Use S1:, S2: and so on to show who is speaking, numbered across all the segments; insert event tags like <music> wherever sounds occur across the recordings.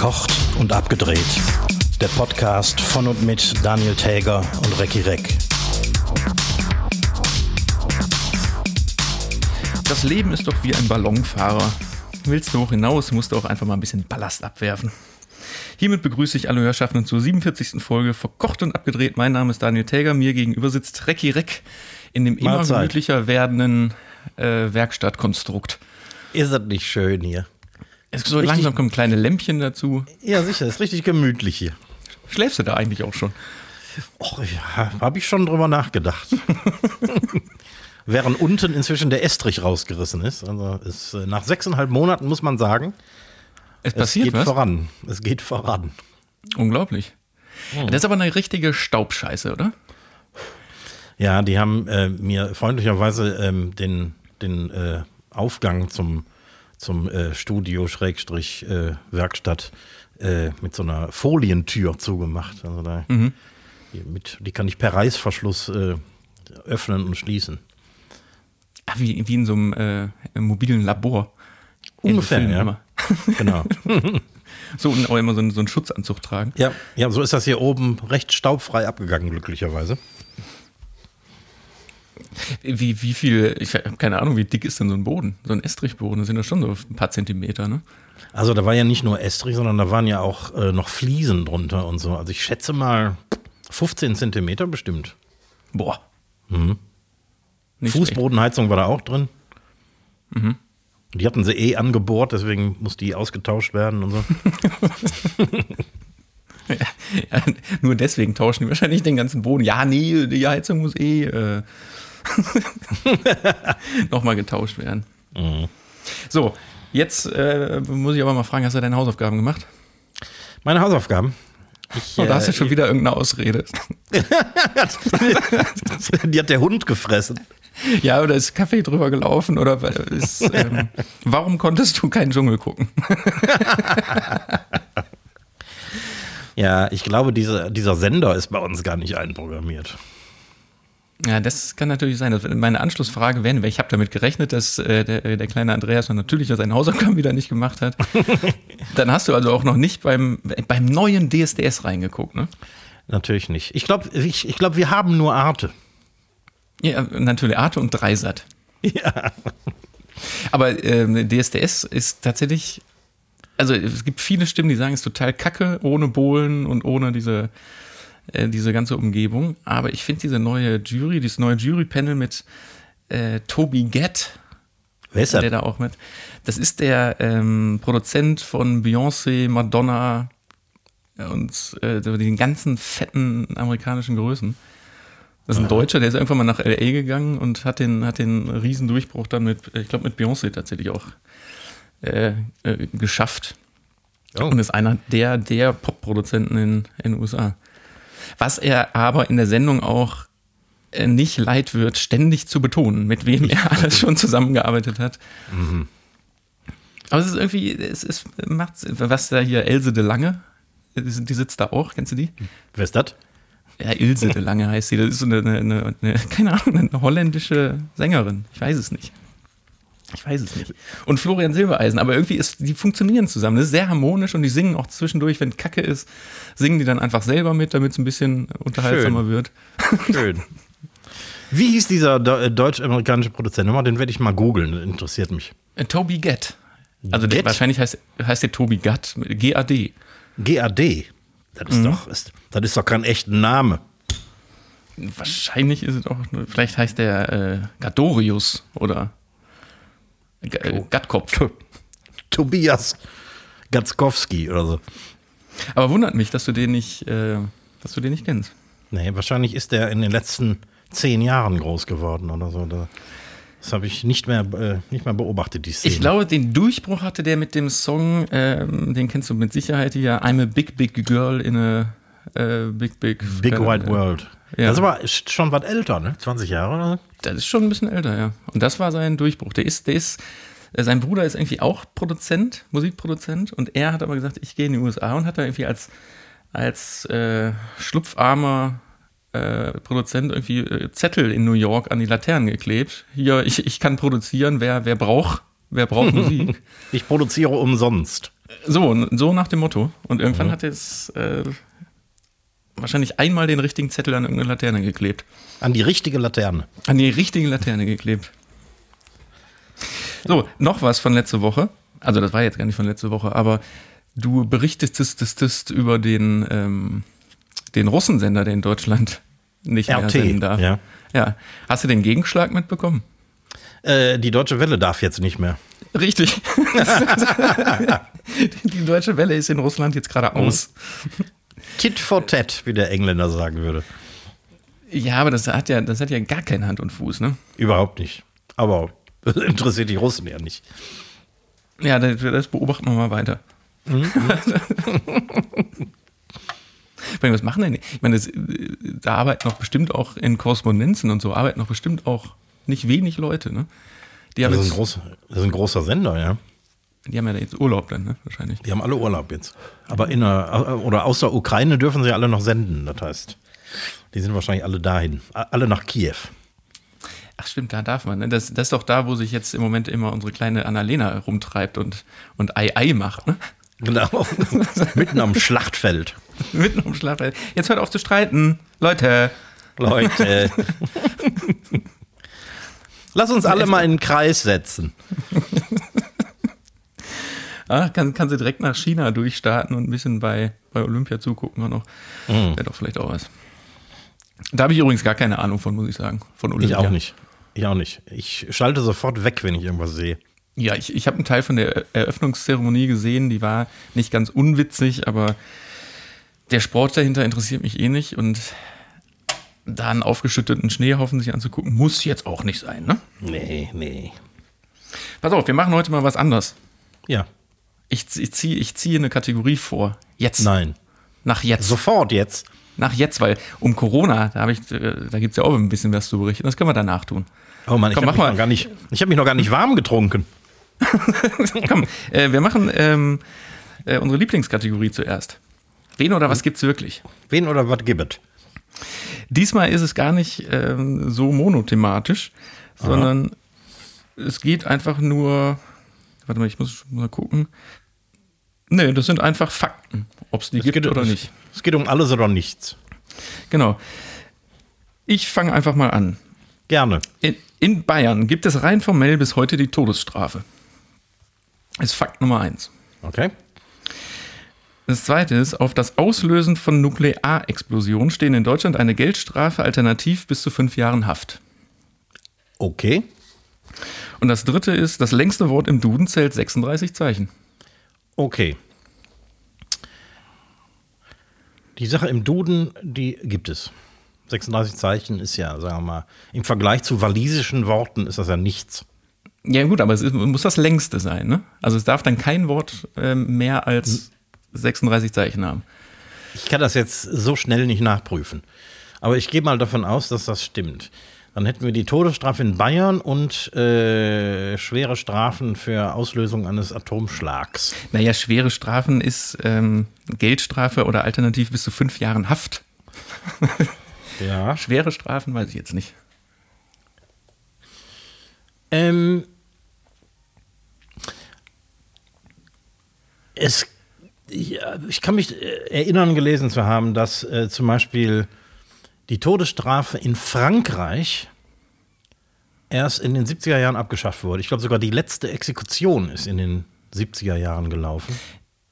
S1: Verkocht und abgedreht. Der Podcast von und mit Daniel Täger und Recki Reck.
S2: Das Leben ist doch wie ein Ballonfahrer. Willst du hoch hinaus, musst du auch einfach mal ein bisschen Ballast abwerfen. Hiermit begrüße ich alle Hörschaffenden zur 47. Folge Verkocht und abgedreht. Mein Name ist Daniel Täger, mir gegenüber sitzt Recki Reck in dem immer
S1: Mahlzeit.
S2: gemütlicher werdenden äh, Werkstattkonstrukt.
S1: Ist das nicht schön hier?
S2: Es so
S1: Richtig-
S2: langsam kommen kleine Lämpchen dazu.
S1: Ja, sicher, ist richtig gemütlich hier.
S2: Schläfst du da eigentlich auch schon?
S1: Och, ja, habe ich schon drüber nachgedacht. <laughs> Während unten inzwischen der Estrich rausgerissen ist. Also ist, äh, nach sechseinhalb Monaten muss man sagen,
S2: Es
S1: es
S2: passiert
S1: geht
S2: was?
S1: voran. Es geht voran.
S2: Unglaublich. Das ist aber eine richtige Staubscheiße, oder?
S1: Ja, die haben äh, mir freundlicherweise ähm, den, den äh, Aufgang zum, zum äh, Studio Schrägstrich äh, Werkstatt äh, mit so einer Folientür zugemacht. Also da, die, mit, die kann ich per Reißverschluss äh, öffnen und schließen.
S2: Ah, wie, wie in so einem äh, mobilen Labor.
S1: Ungefähr, ja.
S2: Immer. <laughs>
S1: Genau. <laughs>
S2: So und auch immer so einen, so einen Schutzanzug tragen.
S1: ja, ja, so ist das hier oben recht staubfrei abgegangen, glücklicherweise.
S2: Wie, wie viel, ich habe keine Ahnung, wie dick ist denn so ein Boden? So ein Estrichboden, das sind ja schon so ein paar Zentimeter, ne?
S1: Also da war ja nicht nur Estrich, sondern da waren ja auch äh, noch Fliesen drunter und so. Also ich schätze mal 15 Zentimeter bestimmt.
S2: Boah. Schlecht.
S1: Fußbodenheizung war da auch drin. Die hatten sie eh angebohrt, deswegen muss die ausgetauscht werden und so. <laughs>
S2: Ja, nur deswegen tauschen die wahrscheinlich den ganzen Boden. Ja, nee, die Heizung muss eh äh, <laughs> nochmal getauscht werden.
S1: Mhm.
S2: So, jetzt äh, muss ich aber mal fragen, hast du deine Hausaufgaben gemacht?
S1: Meine Hausaufgaben. Ich,
S2: Oh, da hast du
S1: äh,
S2: schon wieder irgendeine Ausrede. <laughs>
S1: die hat der Hund gefressen.
S2: Ja, oder ist Kaffee drüber gelaufen? Oder ist, ähm, <laughs> warum konntest du keinen Dschungel gucken?
S1: Ja, ich glaube, diese, dieser Sender ist bei uns gar nicht einprogrammiert.
S2: Ja, das kann natürlich sein. Das, meine Anschlussfrage wäre, ich habe damit gerechnet, dass äh, der, der kleine Andreas natürlich seine Hausaufgaben wieder nicht gemacht hat. <laughs> dann hast du also auch noch nicht beim, beim neuen DSDS reingeguckt, ne?
S1: Natürlich nicht. Ich glaube, ich, ich glaub, wir haben nur Arte.
S2: Ja, natürlich Arte und Dreisat. <laughs>
S1: Ja.
S2: Aber ähm, DSDS ist tatsächlich, also es gibt viele Stimmen, die sagen, es ist total kacke, ohne Bohlen und ohne diese, äh, diese ganze Umgebung. Aber ich finde diese neue Jury, dieses neue Jury-Panel mit äh, Toby Gett,
S1: ist
S2: der da auch mit, das ist der ähm, Produzent von Beyoncé, Madonna und äh, den ganzen fetten amerikanischen Größen. Das ist ein Deutscher, der ist irgendwann mal nach L.A. gegangen und hat den, hat den riesen Durchbruch dann mit, ich glaube, mit Beyoncé tatsächlich auch äh, äh, geschafft.
S1: Oh.
S2: Und ist einer der, der Pop-Produzenten in, in den USA. Was er aber in der Sendung auch äh, nicht leid wird, ständig zu betonen, mit wem er alles schon zusammengearbeitet hat. Aber es ist irgendwie, es ist, macht's, was da hier, Else de Lange, die, sitzt da auch, kennst du die?
S1: Wer ist das?
S2: Ja, Ilse de Lange heißt sie. Das ist eine, eine, eine keine Ahnung, eine holländische Sängerin. Ich weiß es nicht. Ich weiß es nicht. Und Florian Silbereisen, aber irgendwie ist, die funktionieren zusammen. Das ist sehr harmonisch und die singen auch zwischendurch, wenn Kacke ist, singen die dann einfach selber mit, damit es ein bisschen unterhaltsamer wird. <laughs>
S1: Schön. Wie hieß dieser äh, deutsch-amerikanische Produzent? Nochmal, Den werde ich mal googeln, das interessiert mich.
S2: Äh, Toby Gett. Also
S1: Gett?
S2: wahrscheinlich heißt, heißt der Toby Gatt, G-A-D.
S1: GAD. Das ist, doch, ist, das ist doch kein echter Name.
S2: Wahrscheinlich ist es auch, vielleicht heißt der äh, Gadorius oder G äh, Gattkopf. <laughs>
S1: Tobias Gatzkowski oder so.
S2: Aber wundert mich, dass du den nicht, äh, dass du den nicht kennst.
S1: Nee, wahrscheinlich ist der in den letzten zehn Jahren groß geworden oder so. Da- Das habe ich nicht mehr, äh, nicht mehr beobachtet, die Szene.
S2: Ich glaube, den Durchbruch hatte der mit dem Song, ähm, den kennst du mit Sicherheit hier, I'm a big, big girl in a äh, big, big,
S1: Big
S2: keine-
S1: White World.
S2: Ja.
S1: Das ist aber schon was älter, ne? 20 Jahre oder so?
S2: Das ist schon ein bisschen älter, ja. Und das war sein Durchbruch. Der ist, der ist, äh, sein Bruder ist irgendwie auch Produzent, Musikproduzent, und er hat aber gesagt, ich gehe in die USA und hat da irgendwie als, als äh, schlupfarmer äh, Produzent irgendwie äh, Zettel in New York an die Laternen geklebt. Hier, ich, ich kann produzieren, wer, wer braucht Wer braucht Musik? <laughs>
S1: Ich produziere umsonst.
S2: So, so nach dem Motto. Und irgendwann mhm. hat es äh, wahrscheinlich einmal den richtigen Zettel an irgendeine Laterne geklebt.
S1: An die richtige Laterne.
S2: An die richtige Laterne geklebt. So, noch was von letzter Woche. Also, das war jetzt gar nicht von letzter Woche, aber du berichtest über den, ähm, den Russensender, der in Deutschland nicht mehr RT, senden darf.
S1: Ja.
S2: ja. Hast du den Gegenschlag mitbekommen?
S1: Äh, die Deutsche Welle darf jetzt nicht mehr.
S2: Richtig. <laughs> die Deutsche Welle ist in Russland jetzt gerade aus.
S1: Tit for tat, wie der Engländer sagen würde.
S2: Ja, aber das hat ja, das hat ja gar keine Hand und Fuß, ne?
S1: Überhaupt nicht. Aber das interessiert die Russen ja nicht.
S2: Ja, das, das beobachten wir mal weiter. Mhm. Was machen denn? Ich meine, das, da arbeiten noch bestimmt auch in Korrespondenzen und so, arbeiten noch bestimmt auch nicht wenig Leute, ne?
S1: Die das, ist ein groß, das ist ein großer Sender, ja.
S2: Die haben ja jetzt Urlaub dann, ne? Wahrscheinlich.
S1: Die haben alle Urlaub jetzt. Aber in der, oder aus der Ukraine dürfen sie alle noch senden. Das heißt, die sind wahrscheinlich alle dahin. Alle nach Kiew.
S2: Ach stimmt, da darf man. Ne? Das, das ist doch da, wo sich jetzt im Moment immer unsere kleine Annalena rumtreibt und, und Ei Ei macht, ne?
S1: Genau. <laughs> Mitten am Schlachtfeld.
S2: Mitten am Schlachtfeld. Jetzt hört auf zu streiten. Leute.
S1: Leute. <laughs> Lass uns alle mal in den Kreis setzen. <laughs>
S2: ah, kann, kann sie direkt nach China durchstarten und ein bisschen bei, bei Olympia zugucken auch noch. Mhm. Wäre doch vielleicht auch was. Da habe ich übrigens gar keine Ahnung von, muss ich sagen. Von
S1: Olympia. Ich auch nicht. Ich auch nicht. Ich schalte sofort weg, wenn ich irgendwas sehe.
S2: Ja, ich, ich habe einen Teil von der Eröffnungszeremonie gesehen, die war nicht ganz unwitzig, aber der Sport dahinter interessiert mich eh nicht und da einen aufgeschütteten Schneehaufen sich anzugucken, muss jetzt auch nicht sein, ne?
S1: Nee, nee.
S2: Pass auf, wir machen heute mal was anderes.
S1: Ja.
S2: Ich, ich ziehe ich zieh eine Kategorie vor. Jetzt.
S1: Nein.
S2: Nach jetzt.
S1: Sofort jetzt.
S2: Nach jetzt, weil um Corona, da, äh, da gibt es ja auch ein bisschen was zu berichten. Das können wir danach tun.
S1: Oh Mann, ich habe mich, noch gar nicht, hab mich noch gar nicht warm getrunken. <laughs>
S2: Komm, äh, wir machen ähm, äh, unsere Lieblingskategorie zuerst. Wen oder was gibt's wirklich?
S1: Wen oder was gibt es?
S2: Diesmal ist es gar nicht ähm, so monothematisch, sondern Aha. es geht einfach nur. Warte mal, ich muss mal gucken. Nee, das sind einfach Fakten, ob es die es gibt geht, oder nicht.
S1: Es geht um alles oder nichts.
S2: Genau. Ich fange einfach mal an.
S1: Gerne.
S2: In, in Bayern gibt es rein formell bis heute die Todesstrafe. Ist Fakt Nummer eins.
S1: Okay.
S2: Das zweite ist, auf das Auslösen von Nuklearexplosionen stehen in Deutschland eine Geldstrafe alternativ bis zu fünf Jahren Haft.
S1: Okay.
S2: Und das dritte ist, das längste Wort im Duden zählt 36 Zeichen.
S1: Okay. Die Sache im Duden, die gibt es. 36 Zeichen ist ja, sagen wir mal, im Vergleich zu walisischen Worten ist das ja nichts.
S2: Ja, gut, aber es ist, muss das längste sein, ne? Also es darf dann kein Wort äh, mehr als 36 Zeichen haben.
S1: Ich kann das jetzt so schnell nicht nachprüfen. Aber ich gehe mal davon aus, dass das stimmt. Dann hätten wir die Todesstrafe in Bayern und äh, schwere Strafen für Auslösung eines Atomschlags.
S2: Naja, schwere Strafen ist ähm, Geldstrafe oder alternativ bis zu fünf Jahren Haft. <laughs>
S1: ja.
S2: Schwere Strafen weiß ich jetzt nicht.
S1: Ähm, es ja, ich kann mich äh, erinnern, gelesen zu haben, dass äh, zum Beispiel die Todesstrafe in Frankreich erst in den 70er Jahren abgeschafft wurde. Ich glaube, sogar die letzte Exekution ist in den 70er Jahren gelaufen.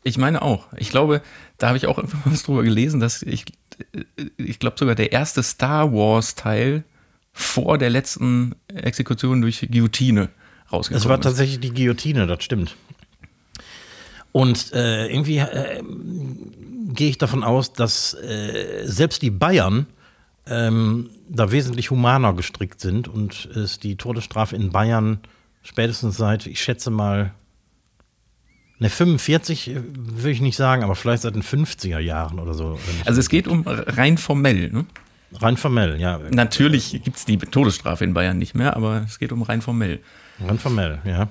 S2: Ich meine auch. Ich glaube, da habe ich auch irgendwann was drüber gelesen, dass ich, ich glaube sogar der erste Star Wars Teil vor der letzten Exekution durch Guillotine rausgekommen ist.
S1: Es war tatsächlich die Guillotine, das stimmt. Und äh, irgendwie äh, gehe ich davon aus, dass äh, selbst die Bayern ähm, da wesentlich humaner gestrickt sind und es die Todesstrafe in Bayern spätestens seit, ich schätze mal, ne 45 äh, würde ich nicht sagen, aber vielleicht seit den 50er Jahren oder so.
S2: Also es geht um rein formell, ne?
S1: Rein formell, ja.
S2: Natürlich gibt es die Todesstrafe in Bayern nicht mehr, aber es geht um rein formell.
S1: Rein formell, ja.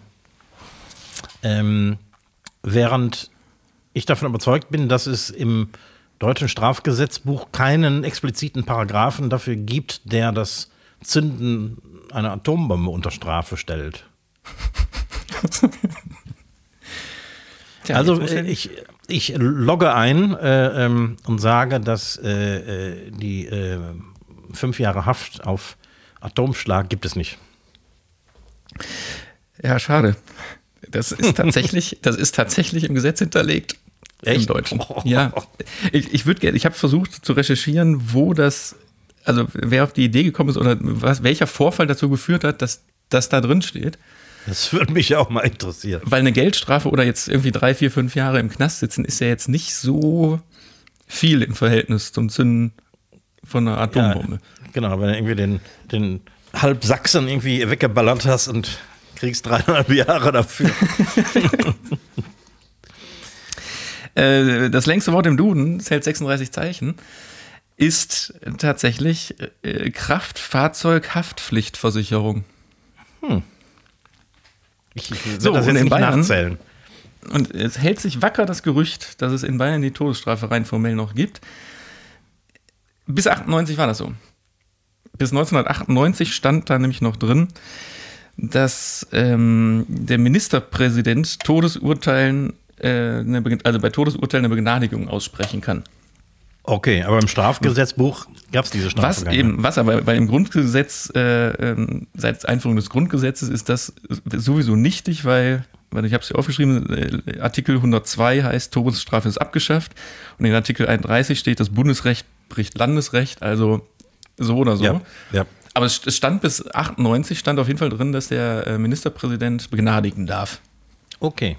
S1: Ähm, Während ich davon überzeugt bin, dass es im deutschen Strafgesetzbuch keinen expliziten Paragraphen dafür gibt, der das Zünden einer Atombombe unter Strafe stellt. <laughs>
S2: Tja,
S1: Also äh, ich, ich logge ein äh, ähm, und sage, dass äh, äh, die äh, fünf Jahre Haft auf Atomschlag gibt es nicht.
S2: Ja, schade. Das ist tatsächlich, das ist tatsächlich im Gesetz hinterlegt.
S1: Echt?
S2: Im Deutschen. <laughs> Ja. Ich, ich würde gerne, ich habe versucht zu recherchieren, wo das, also wer auf die Idee gekommen ist oder was, welcher Vorfall dazu geführt hat, dass das da drin steht.
S1: Das würde mich auch mal interessieren.
S2: Weil eine Geldstrafe oder jetzt irgendwie drei, vier, fünf Jahre im Knast sitzen, ist ja jetzt nicht so viel im Verhältnis zum Zünden von einer Atombombe.
S1: Genau, wenn du irgendwie den, den halb Sachsen irgendwie weggeballert hast und kriegst dreieinhalb Jahre dafür. <laughs>
S2: Äh, das längste Wort im Duden, es hält 36 Zeichen, ist tatsächlich äh, Kraftfahrzeughaftpflichtversicherung.
S1: Ich, ich will
S2: So,
S1: das
S2: und
S1: jetzt
S2: in
S1: nicht
S2: Bayern?
S1: nachzählen.
S2: Und es hält sich wacker das Gerücht, dass es in Bayern die Todesstrafe rein formell noch gibt. Bis 98 war das so. Bis 1998 stand da nämlich noch drin, dass ähm, der Ministerpräsident Todesurteilen, eine, Be- also bei Todesurteilen eine Begnadigung aussprechen kann.
S1: Okay, aber im Strafgesetzbuch gab es diese Strafe
S2: Was
S1: gar nicht.
S2: eben, was aber bei dem Grundgesetz, äh, ähm, seit Einführung des Grundgesetzes ist das sowieso nichtig, weil, weil ich habe es hier aufgeschrieben, äh, Artikel 102 heißt, Todesstrafe ist abgeschafft und in Artikel 31 steht, das Bundesrecht bricht Landesrecht, also so oder so.
S1: Ja, ja.
S2: Aber es es stand bis 98 stand auf jeden Fall drin, dass der äh, Ministerpräsident begnadigen darf.
S1: Okay.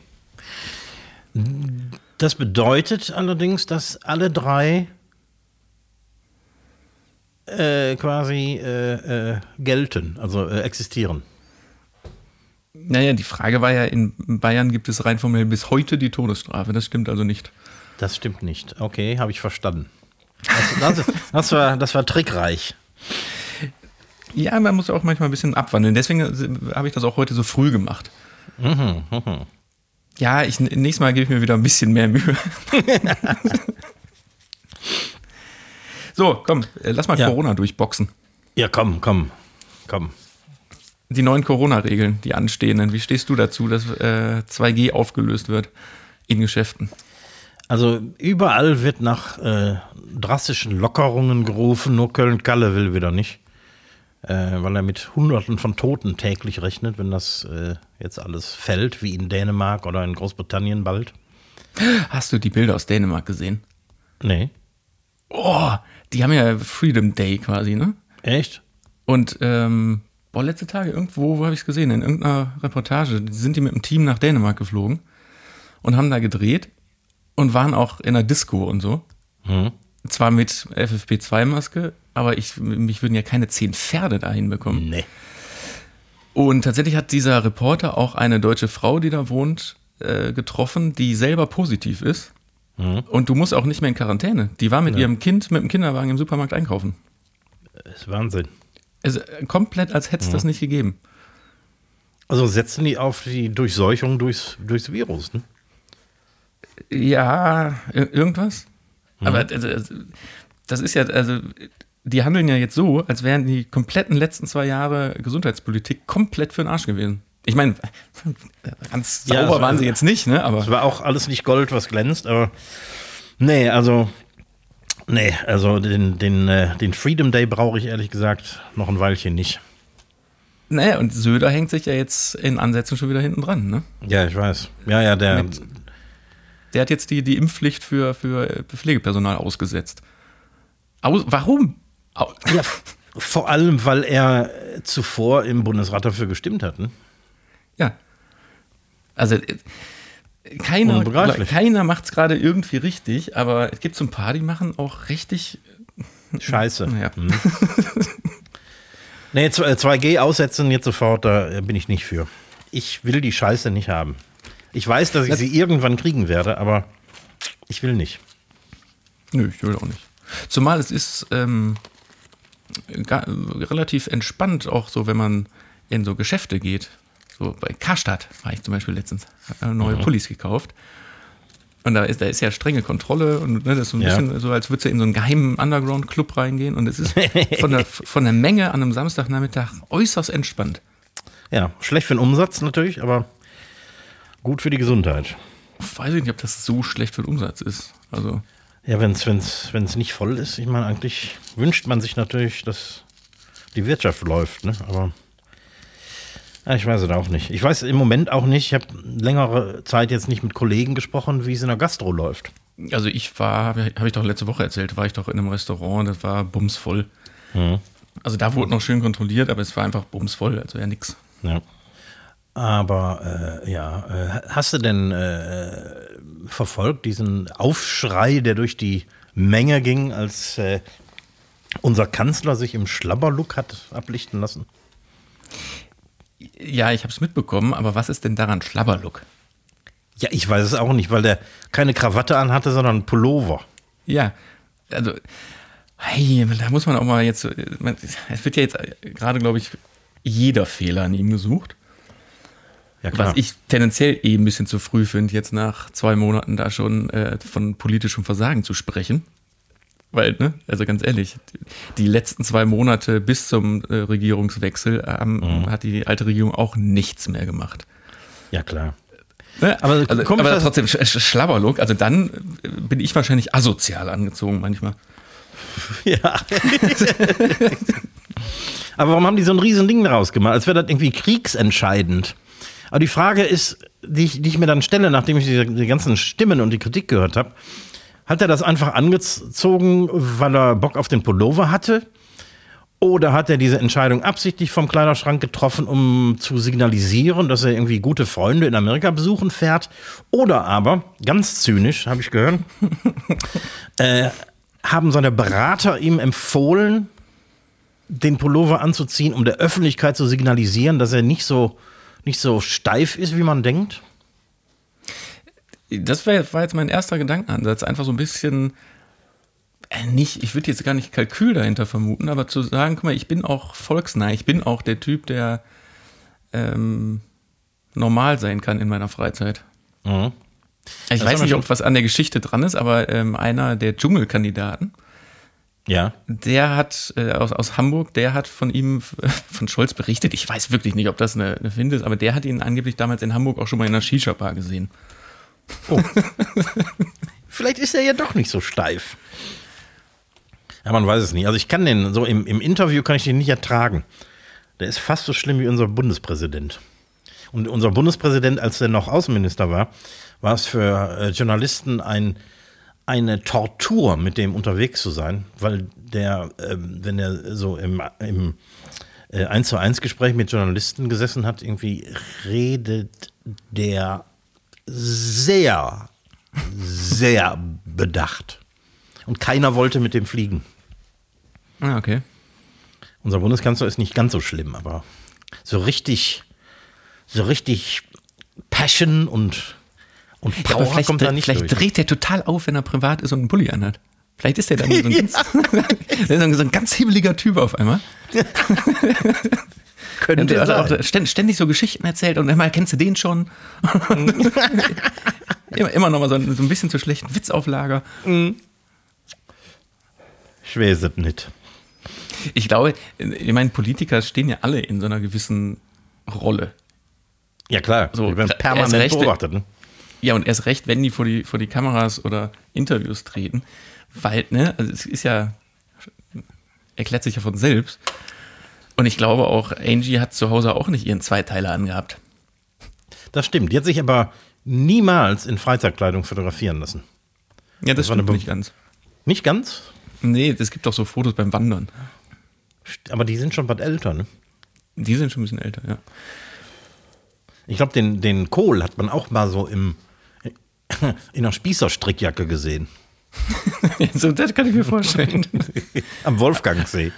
S1: Das bedeutet allerdings, dass alle drei äh, quasi äh, äh, gelten, also äh, existieren.
S2: Naja, die Frage war ja, in Bayern gibt es rein formell bis heute die Todesstrafe. Das stimmt also nicht.
S1: Das stimmt nicht. Okay, habe ich verstanden. Das, das, das, war, das war trickreich.
S2: Ja, man muss auch manchmal ein bisschen abwandeln. Deswegen äh, habe ich das auch heute so früh gemacht. Ja, ich, nächstes Mal gebe ich mir wieder ein bisschen mehr Mühe. <laughs> so, komm, äh, lass mal
S1: Ja.
S2: Corona durchboxen.
S1: Ja, komm, komm, komm.
S2: Die neuen Corona-Regeln, die anstehenden. Wie stehst du dazu, dass äh, 2G aufgelöst wird in Geschäften?
S1: Also überall wird nach äh, drastischen Lockerungen gerufen, nur Köln-Kalle will wieder nicht. Äh, weil er mit Hunderten von Toten täglich rechnet, wenn das äh, jetzt alles fällt, wie in Dänemark oder in Großbritannien bald.
S2: Hast du die Bilder aus Dänemark gesehen?
S1: Nee.
S2: Oh, die haben ja Freedom Day quasi, ne?
S1: Echt?
S2: Und ähm, boah, letzte Tage irgendwo, wo habe ich es gesehen? In irgendeiner Reportage sind die mit dem Team nach Dänemark geflogen und haben da gedreht und waren auch in einer Disco und so.
S1: Hm.
S2: Zwar mit FFP2-Maske, aber ich, mich würden ja keine zehn Pferde dahin bekommen.
S1: Nee.
S2: Und tatsächlich hat dieser Reporter auch eine deutsche Frau, die da wohnt, äh, getroffen, die selber positiv ist. Und du musst auch nicht mehr in Quarantäne. Die war mit ihrem Kind mit dem Kinderwagen im Supermarkt einkaufen.
S1: Das ist Wahnsinn.
S2: Also komplett, als hätte es das nicht gegeben.
S1: Also setzen die auf die Durchseuchung durchs, durchs Virus, ne?
S2: Ja, ir- irgendwas. Aber also, das ist ja, also die handeln ja jetzt so, als wären die kompletten letzten zwei Jahre Gesundheitspolitik komplett für den Arsch gewesen. Ich meine, ganz
S1: Ja,
S2: sauber
S1: es-
S2: waren sie jetzt nicht, ne? Aber
S1: Es war auch alles nicht Gold, was glänzt, aber nee, also nee, also den, den, äh, den Freedom Day brauche ich ehrlich gesagt noch ein Weilchen nicht.
S2: naja, und Söder hängt sich ja jetzt in Ansätzen schon wieder hinten dran, ne?
S1: Ja, ich weiß. Ja, ja, der.
S2: Mit- Der hat jetzt die, die Impfpflicht für, für Pflegepersonal ausgesetzt. Aus, warum? Au,
S1: Ja, vor allem, weil er äh, zuvor im Bundesrat dafür gestimmt hat. Ne?
S2: Ja. Also äh, keiner, keiner macht es gerade irgendwie richtig, aber es gibt so ein paar, die machen auch richtig.
S1: Scheiße.
S2: Ja.
S1: Hm. Nee, 2G aussetzen jetzt sofort, da äh, bin ich nicht für. Ich will die Scheiße nicht haben. Ich weiß, dass ich sie irgendwann kriegen werde, aber ich will nicht.
S2: Nö, ich will auch nicht. Zumal es ist ähm, ga, relativ entspannt, auch so, wenn man in so Geschäfte geht. So bei Karstadt war ich zum Beispiel letztens, neue Pullis gekauft. Und da ist, da ist ja strenge Kontrolle und ne, das ist so ein
S1: Ja.
S2: bisschen so, als würdest du in so einen geheimen Underground-Club reingehen. Und es ist <laughs> von der, von der Menge an einem Samstagnachmittag äußerst entspannt.
S1: Ja, schlecht für den Umsatz natürlich, aber gut für die Gesundheit.
S2: Weiß ich nicht, ob das so schlecht für den Umsatz ist. Also.
S1: Ja, wenn es wenn's, wenn's nicht voll ist, ich meine, eigentlich wünscht man sich natürlich, dass die Wirtschaft läuft, ne? Aber ja, ich weiß es auch nicht. Ich weiß im Moment auch nicht, ich habe längere Zeit jetzt nicht mit Kollegen gesprochen, wie es in der Gastro läuft.
S2: Also ich war, habe ich doch letzte Woche erzählt, war ich doch in einem Restaurant, das war bumsvoll. Mhm. Also da wurde noch schön kontrolliert, aber es war einfach bumsvoll, also ja nix.
S1: Ja. Aber äh, ja, äh, hast du denn äh, verfolgt diesen Aufschrei, der durch die Menge ging, als äh, unser Kanzler sich im Schlabberlook hat ablichten lassen?
S2: Ja, ich habe es mitbekommen, aber was ist denn daran Schlabberlook?
S1: Ja, ich weiß es auch nicht, weil der keine Krawatte anhatte, sondern einen Pullover.
S2: Ja, also, hey, da muss man auch mal jetzt, es wird ja jetzt gerade, glaube ich, jeder Fehler an ihm gesucht. Ja. Was ich tendenziell eh ein bisschen zu früh finde, jetzt nach zwei Monaten da schon äh, von politischem Versagen zu sprechen. Weil, ne, also ganz ehrlich, die letzten zwei Monate bis zum äh, Regierungswechsel ähm, mhm. hat die alte Regierung auch nichts mehr gemacht.
S1: Ja, klar.
S2: Ne? Aber, also, aber trotzdem, Sch Schlabberlook, also dann bin ich wahrscheinlich asozial angezogen manchmal. <laughs> Ja.
S1: aber warum haben die so ein riesen Ding daraus gemacht? Als wäre das irgendwie kriegsentscheidend. Aber die Frage ist, die ich, die ich mir dann stelle, nachdem ich die, die ganzen Stimmen und die Kritik gehört habe, hat er das einfach angezogen, weil er Bock auf den Pullover hatte? Oder hat er diese Entscheidung absichtlich vom Kleiderschrank getroffen, um zu signalisieren, dass er irgendwie gute Freunde in Amerika besuchen fährt? Oder aber, ganz zynisch, habe ich gehört, <laughs> äh, haben seine Berater ihm empfohlen, den Pullover anzuziehen, um der Öffentlichkeit zu signalisieren, dass er nicht so, nicht so steif ist, wie man denkt?
S2: Das war jetzt mein erster Gedankenansatz, einfach so ein bisschen äh, nicht, ich würde jetzt gar nicht Kalkül dahinter vermuten, aber zu sagen, guck mal, ich bin auch volksnah, ich bin auch der Typ, der ähm, normal sein kann in meiner Freizeit. Mhm. Ich das weiß nicht, ob was an der Geschichte dran ist, aber ähm, einer der Dschungelkandidaten,
S1: ja.
S2: Der hat äh, aus, aus Hamburg, der hat von ihm, <laughs> von Scholz berichtet. Ich weiß wirklich nicht, ob das eine, eine Finde ist, aber der hat ihn angeblich damals in Hamburg auch schon mal in einer Shisha-Bar gesehen. Oh. <laughs>
S1: Vielleicht ist er ja doch nicht so steif. Ja, man weiß es nicht. Also ich kann den, so im, im Interview kann ich den nicht ertragen. Der ist fast so schlimm wie unser Bundespräsident. Und unser Bundespräsident, als er noch Außenminister war, war es für äh, Journalisten ein, eine Tortur, mit dem unterwegs zu sein, weil der, äh, wenn er so im, im äh, 1 zu 1 Gespräch mit Journalisten gesessen hat, irgendwie redet der sehr, sehr bedacht. Und keiner wollte mit dem fliegen.
S2: Ah, okay.
S1: Unser Bundeskanzler ist nicht ganz so schlimm, aber so richtig, so richtig Passion und, und
S2: Power ja, kommt da nicht Vielleicht durch. dreht der total auf, wenn er privat ist und einen Pulli anhat. Vielleicht ist der dann so ein, <laughs> ganz, <laughs> so ein ganz hibbeliger Typ auf einmal. <laughs> Könnte und der auch ständig so Geschichten erzählt und immer kennst du den schon. immer, immer noch mal so ein, so ein bisschen zu schlechten Witzauflager. Mhm.
S1: Ich weiß es nicht.
S2: Ich glaube, ich meine, Politiker stehen ja alle in so einer gewissen Rolle.
S1: Ja, klar. So, die werden permanent recht, beobachtet. Ne?
S2: Ja, und erst recht, wenn die vor die, vor die Kameras oder Interviews treten. Weil, ne, also es ist ja, erklärt sich ja von selbst. Und ich glaube auch, Angie hat zu Hause auch nicht ihren Zweiteiler angehabt.
S1: Das stimmt. Die hat sich aber niemals in Freizeitkleidung fotografieren lassen.
S2: Ja, das, das stimmt nicht ganz.
S1: Nicht ganz?
S2: Nee, es gibt doch so Fotos beim Wandern.
S1: Aber die sind schon was älter, ne?
S2: Die sind schon ein bisschen älter, ja.
S1: Ich glaube, den, den Kohl hat man auch mal so im, <laughs> in einer Spießerstrickjacke gesehen. <laughs>
S2: so, das kann ich mir vorstellen. <laughs>
S1: Am Wolfgangsee.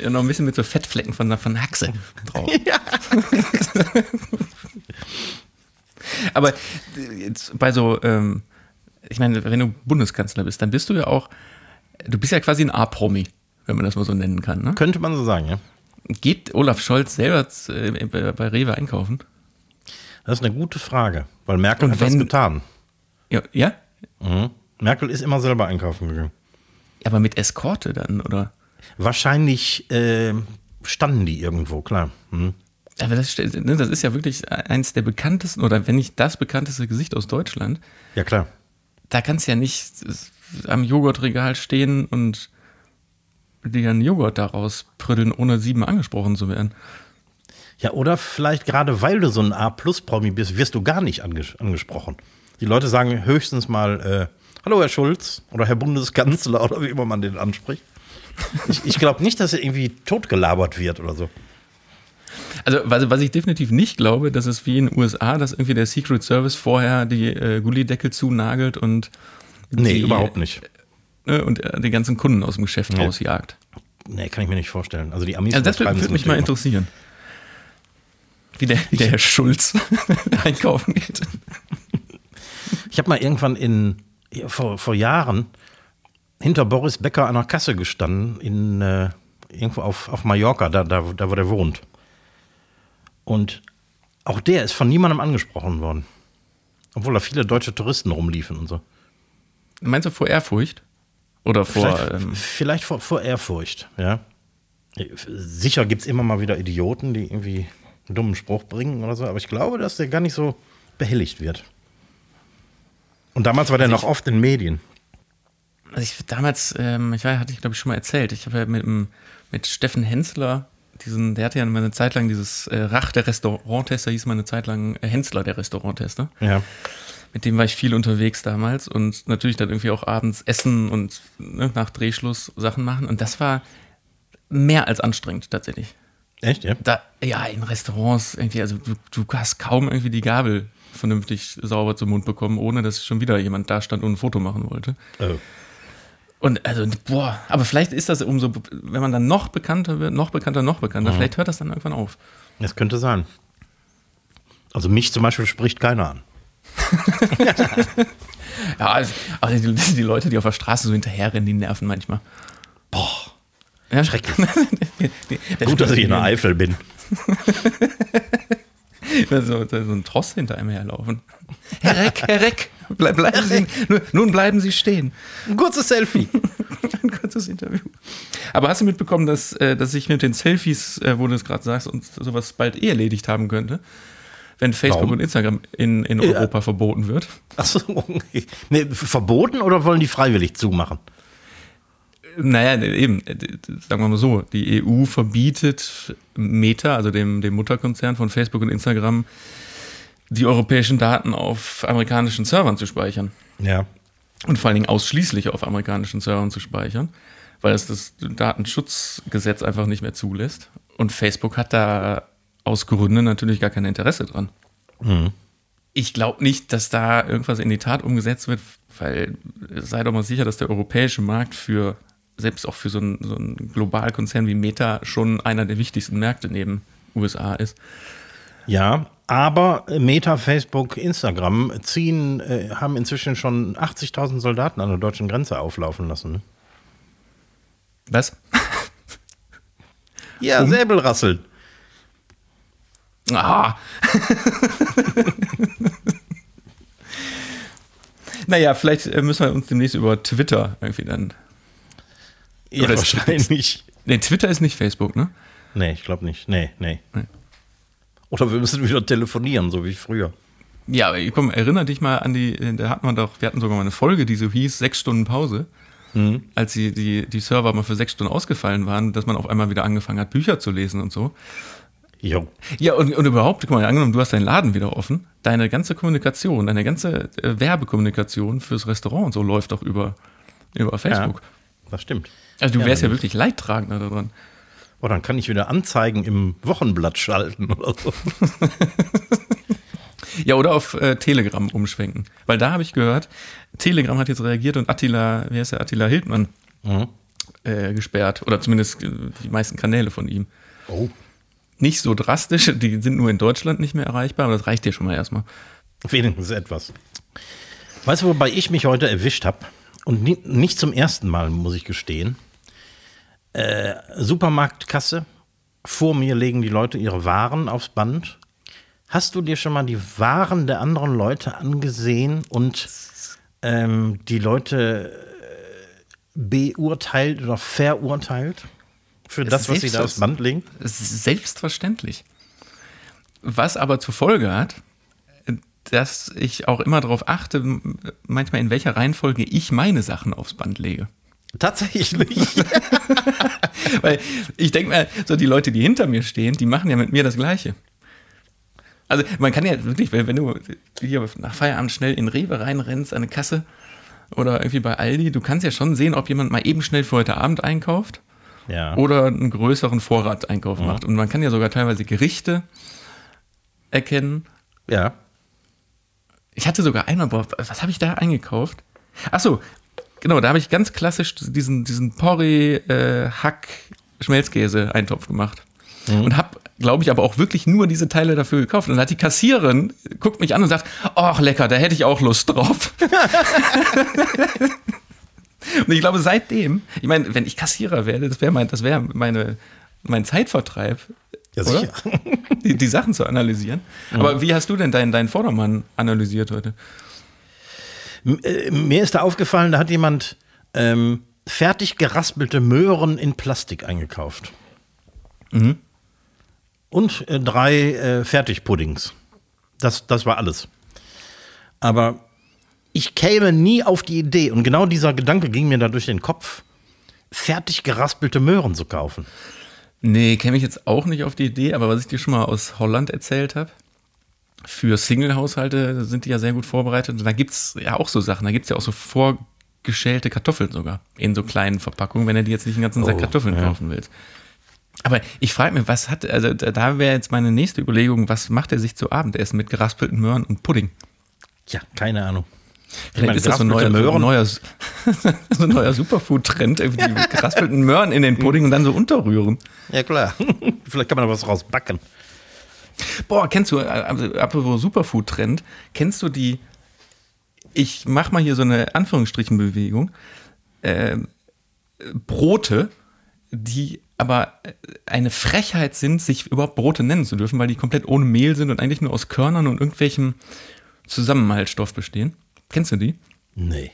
S2: Ja, noch ein bisschen mit so Fettflecken von, von Haxe drauf. Ja. Aber jetzt bei so, ähm, ich meine, wenn du Bundeskanzler bist, dann bist du ja auch, du bist ja quasi ein A-Promi, wenn man das mal so nennen kann. Ne?
S1: Könnte man so sagen, ja.
S2: Geht Olaf Scholz selber äh, bei Rewe einkaufen?
S1: Das ist eine gute Frage, weil Merkel Und hat wenn, das getan.
S2: Ja? ja?
S1: Mhm. Merkel ist immer selber einkaufen gegangen.
S2: Aber mit Eskorte dann, oder?
S1: Wahrscheinlich äh, standen die irgendwo, klar. Mhm.
S2: Aber das, ne, das ist ja wirklich eins der bekanntesten, oder wenn nicht das bekannteste Gesicht aus Deutschland.
S1: Ja, klar.
S2: Da kannst du ja nicht am Joghurtregal stehen und dir einen Joghurt daraus prüdeln, ohne sieben angesprochen zu werden.
S1: Ja, oder vielleicht gerade weil du so ein A-Plus-Promi bist, wirst du gar nicht anges angesprochen. Die Leute sagen höchstens mal, äh, hallo Herr Schulz oder Herr Bundeskanzler <laughs> oder wie immer man den anspricht. Ich, ich glaube nicht, dass er irgendwie totgelabert wird oder so.
S2: Also, was, was ich definitiv nicht glaube, dass es wie in den USA, dass irgendwie der Secret Service vorher die äh, Gullideckel zunagelt und.
S1: Nee,
S2: die,
S1: überhaupt nicht.
S2: Äh, und äh, die ganzen Kunden aus dem Geschäft
S1: Nee.
S2: rausjagt.
S1: Nee, kann ich mir nicht vorstellen. Also die Amis
S2: Also, das würde mich mal interessieren. Wie der, wie der Herr Schulz <laughs> einkaufen geht.
S1: Ich habe mal irgendwann in vor, vor Jahren hinter Boris Becker an der Kasse gestanden, in, äh, irgendwo auf, auf Mallorca, da, da, da wo der wohnt. Und auch der ist von niemandem angesprochen worden. Obwohl da viele deutsche Touristen rumliefen und so.
S2: Meinst du vor Ehrfurcht? Oder vor.
S1: vielleicht
S2: Ähm,
S1: vielleicht vor, vor Ehrfurcht, ja. Sicher gibt es immer mal wieder Idioten, die irgendwie einen dummen Spruch bringen oder so, aber ich glaube, dass der gar nicht so behelligt wird. Und damals war der noch oft in Medien.
S2: also ich damals, ähm, ich weiß, hatte ich glaube ich schon mal erzählt, ich habe ja mit, mit Steffen Hensler, diesen, der hatte ja mal eine Zeit lang dieses äh, Rach der Restauranttester, hieß mal eine Zeit lang äh, Hensler der Restauranttester.
S1: Ja.
S2: Mit dem war ich viel unterwegs damals und natürlich dann irgendwie auch abends essen und ne, nach Drehschluss Sachen machen. Und das war mehr als anstrengend tatsächlich.
S1: Echt, ja?
S2: Da, ja, in Restaurants irgendwie, also du, du hast kaum irgendwie die Gabel vernünftig sauber zum Mund bekommen, ohne dass schon wieder jemand da stand und ein Foto machen wollte.
S1: Oh.
S2: Und also, boah, aber vielleicht ist das umso, wenn man dann noch bekannter wird, noch bekannter, noch bekannter, vielleicht hört das dann irgendwann auf.
S1: Das könnte sein. Also mich zum Beispiel spricht keiner an. <laughs>
S2: Ja, also, also die, die Leute, die auf der Straße so hinterherrennen, die nerven manchmal.
S1: Boah.
S2: Ja?
S1: Schrecklich. <laughs> Gut, dass ich in der Eifel bin. <laughs> <laughs>
S2: so, so ein Tross hinter einem herlaufen. Herr Reck, Herr Reck, <laughs> bleib, bleiben Sie, nun, bleiben Sie stehen.
S1: Ein kurzes Selfie. <laughs>
S2: Ein kurzes Interview. Aber hast du mitbekommen, dass, äh, dass ich mit den Selfies, äh, wo du es gerade sagst, uns sowas bald eh erledigt haben könnte? Wenn Facebook
S1: Warum?
S2: und Instagram in, in
S1: Ja.
S2: Europa verboten wird.
S1: Achso, okay. Nee, verboten oder wollen die freiwillig zumachen?
S2: Naja, eben, äh, sagen wir mal so, die EU verbietet Meta, also dem, dem Mutterkonzern von Facebook und Instagram, die europäischen Daten auf amerikanischen Servern zu speichern.
S1: Ja.
S2: Und vor allen Dingen ausschließlich auf amerikanischen Servern zu speichern, weil es das Datenschutzgesetz einfach nicht mehr zulässt. Und Facebook hat da aus Gründen natürlich gar kein Interesse dran. Ich glaube nicht, dass da irgendwas in die Tat umgesetzt wird, weil sei doch mal sicher, dass der europäische Markt für, selbst auch für so einen, so einen Globalkonzern wie Meta, schon einer der wichtigsten Märkte neben USA ist.
S1: Ja, aber Meta, Facebook, Instagram ziehen, äh, haben inzwischen schon 80.000 Soldaten an der deutschen Grenze auflaufen lassen.
S2: Was?
S1: Ja, Säbelrasseln.
S2: Ah. <laughs> naja, vielleicht äh, müssen wir uns demnächst über Twitter irgendwie dann.
S1: Ja,
S2: Oder
S1: wahrscheinlich.
S2: Nee, Twitter ist nicht Facebook, ne?
S1: Nee, ich glaube nicht. Nee, nee,
S2: Nee.
S1: Oder wir müssen wieder telefonieren, so wie früher.
S2: Ja, aber komm, erinnere dich mal an die, äh, da hatten wir doch, wir hatten sogar mal eine Folge, die so hieß, sechs Stunden Pause, als die, die, die Server mal für sechs Stunden ausgefallen waren, dass man auf einmal wieder angefangen hat, Bücher zu lesen und so.
S1: Jo.
S2: Ja, und, und überhaupt, guck mal, angenommen, du hast deinen Laden wieder offen, deine ganze Kommunikation, deine ganze äh, Werbekommunikation fürs Restaurant und so läuft doch über, über Facebook.
S1: Das stimmt.
S2: Also du
S1: Ja,
S2: wärst ja
S1: dann-
S2: wirklich Leidtragender daran.
S1: Oh, dann kann ich wieder Anzeigen im Wochenblatt schalten oder so. <laughs>
S2: Ja, oder auf äh, Telegram umschwenken. Weil da habe ich gehört, Telegram hat jetzt reagiert und Attila, wie heißt der, Attila Hildmann
S1: Mhm.
S2: äh, gesperrt. Oder zumindest äh, die meisten Kanäle von ihm.
S1: Oh.
S2: Nicht so drastisch, die sind nur in Deutschland nicht mehr erreichbar, aber das reicht dir schon mal erstmal.
S1: Wenigstens etwas. Weißt du, wobei ich mich heute erwischt habe? Und ni nicht zum ersten Mal, muss ich gestehen. Äh, Supermarktkasse. Vor mir legen die Leute ihre Waren aufs Band. Hast du dir schon mal die Waren der anderen Leute angesehen und ähm, die Leute äh, beurteilt oder verurteilt? Für das, was sie da aufs Band legen?
S2: Selbstverständlich. Was aber zur Folge hat, dass ich auch immer darauf achte, manchmal in welcher Reihenfolge ich meine Sachen aufs Band lege.
S1: Tatsächlich. <laughs>
S2: Weil ich denke mal, so die Leute, die hinter mir stehen, die machen ja mit mir das Gleiche. Also man kann ja wirklich, wenn du hier nach Feierabend schnell in Rewe reinrennst, eine Kasse oder irgendwie bei Aldi, du kannst ja schon sehen, ob jemand mal eben schnell für heute Abend einkauft
S1: Ja.
S2: oder einen größeren Vorratseinkauf macht. Und man kann ja sogar teilweise Gerichte erkennen.
S1: Ja.
S2: Ich hatte sogar einmal, boah, was habe ich da eingekauft? Ach so, genau, da habe ich ganz klassisch diesen, diesen Porree-Hack-Schmelzkäse-Eintopf gemacht. Und habe, glaube ich, aber auch wirklich nur diese Teile dafür gekauft. Und dann hat die Kassiererin, guckt mich an und sagt, ach lecker, da hätte ich auch Lust drauf. <laughs> und ich glaube, seitdem, ich meine, wenn ich Kassierer werde, das wäre mein, das wäre meine, mein Zeitvertreib,
S1: Ja, sicher.
S2: die, die Sachen zu analysieren. Aber wie hast du denn deinen, deinen Vordermann analysiert heute?
S1: Äh, Mir ist da aufgefallen, da hat jemand ähm, fertig geraspelte Möhren in Plastik eingekauft. Und äh, drei äh, Fertigpuddings. Das, das war alles. Aber ich käme nie auf die Idee, und genau dieser Gedanke ging mir da durch den Kopf, fertig geraspelte Möhren zu kaufen.
S2: Nee, käme ich jetzt auch nicht auf die Idee, aber was ich dir schon mal aus Holland erzählt habe, für Single-Haushalte sind die ja sehr gut vorbereitet. Und da gibt es ja auch so Sachen, da gibt es ja auch so vorgeschälte Kartoffeln sogar in so kleinen Verpackungen, wenn du die jetzt nicht einen ganzen Sack
S1: Oh,
S2: Kartoffeln
S1: ja.
S2: kaufen willst. Aber ich frage mich, was hat, also da- wäre jetzt meine nächste Überlegung, was macht er sich zu Abendessen mit geraspelten Möhren und Pudding?
S1: Ja, keine Ahnung.
S2: Vielleicht
S1: meine,
S2: ist das so ein neuer, <laughs> so ein neuer, so neuer Superfood-Trend, die <laughs> geraspelten Möhren in den Pudding und dann so unterrühren.
S1: Ja, klar. <laughs> Vielleicht kann man da was draus backen.
S2: Boah, kennst du, äh, also, apropos Superfood-Trend, kennst du die, ich mach mal hier so eine Anführungsstrichenbewegung, äh, Brote, die aber äh, eine Frechheit sind, sich überhaupt Brote nennen zu dürfen, weil die komplett ohne Mehl sind und eigentlich nur aus Körnern und irgendwelchem Zusammenhaltsstoff bestehen. Kennst du die?
S1: Nee.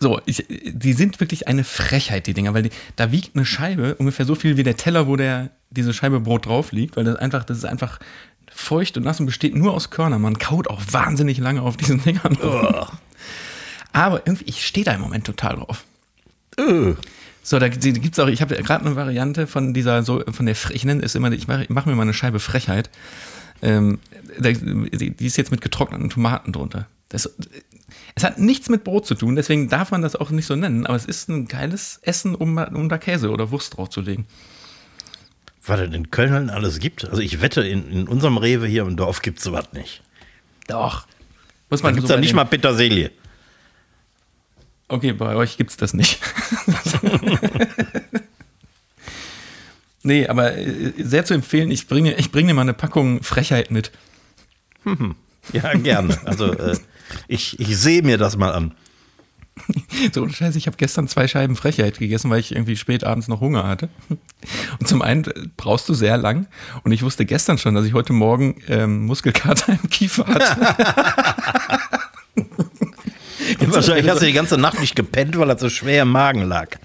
S2: So, ich, die sind wirklich eine Frechheit, die Dinger, weil die, da wiegt eine Scheibe ungefähr so viel wie der Teller, wo der, diese Scheibe Brot drauf liegt, weil das einfach, das ist einfach feucht und nass und besteht nur aus Körnern. Man kaut auch wahnsinnig lange auf diesen Dingern. Aber irgendwie, ich stehe da im Moment total drauf. So, da gibt es auch, ich habe gerade eine Variante von dieser, so, von der, ich nenne es immer, ich mache mach mir mal eine Scheibe Frechheit. Ähm, die ist jetzt mit getrockneten Tomaten drunter. Das, es hat nichts mit Brot zu tun, deswegen darf man das auch nicht so nennen, aber es ist ein geiles Essen, um, um da Käse oder Wurst draufzulegen.
S1: Was es in Köln alles gibt. Also ich wette, in, in unserem Rewe hier im Dorf gibt es sowas nicht.
S2: Doch. Muss
S1: Da
S2: man
S1: gibt es
S2: so
S1: nicht mal Petersilie.
S2: Okay, bei euch gibt's das nicht. <laughs> nee, aber äh, sehr zu empfehlen, ich bringe, ich bringe dir mal eine Packung Frechheit mit. <laughs>
S1: Ja, gerne. Also äh, ich, ich sehe mir das mal an. <laughs>
S2: So, ohne Scheiße, ich habe gestern zwei Scheiben Frechheit gegessen, weil ich irgendwie spät abends noch Hunger hatte. Und zum einen äh, brauchst du sehr lang. Und ich wusste gestern schon, dass ich heute Morgen ähm, Muskelkater <laughs> im Kiefer hatte. <laughs>
S1: Wahrscheinlich hast du die ganze Nacht nicht gepennt, weil er so schwer im Magen lag.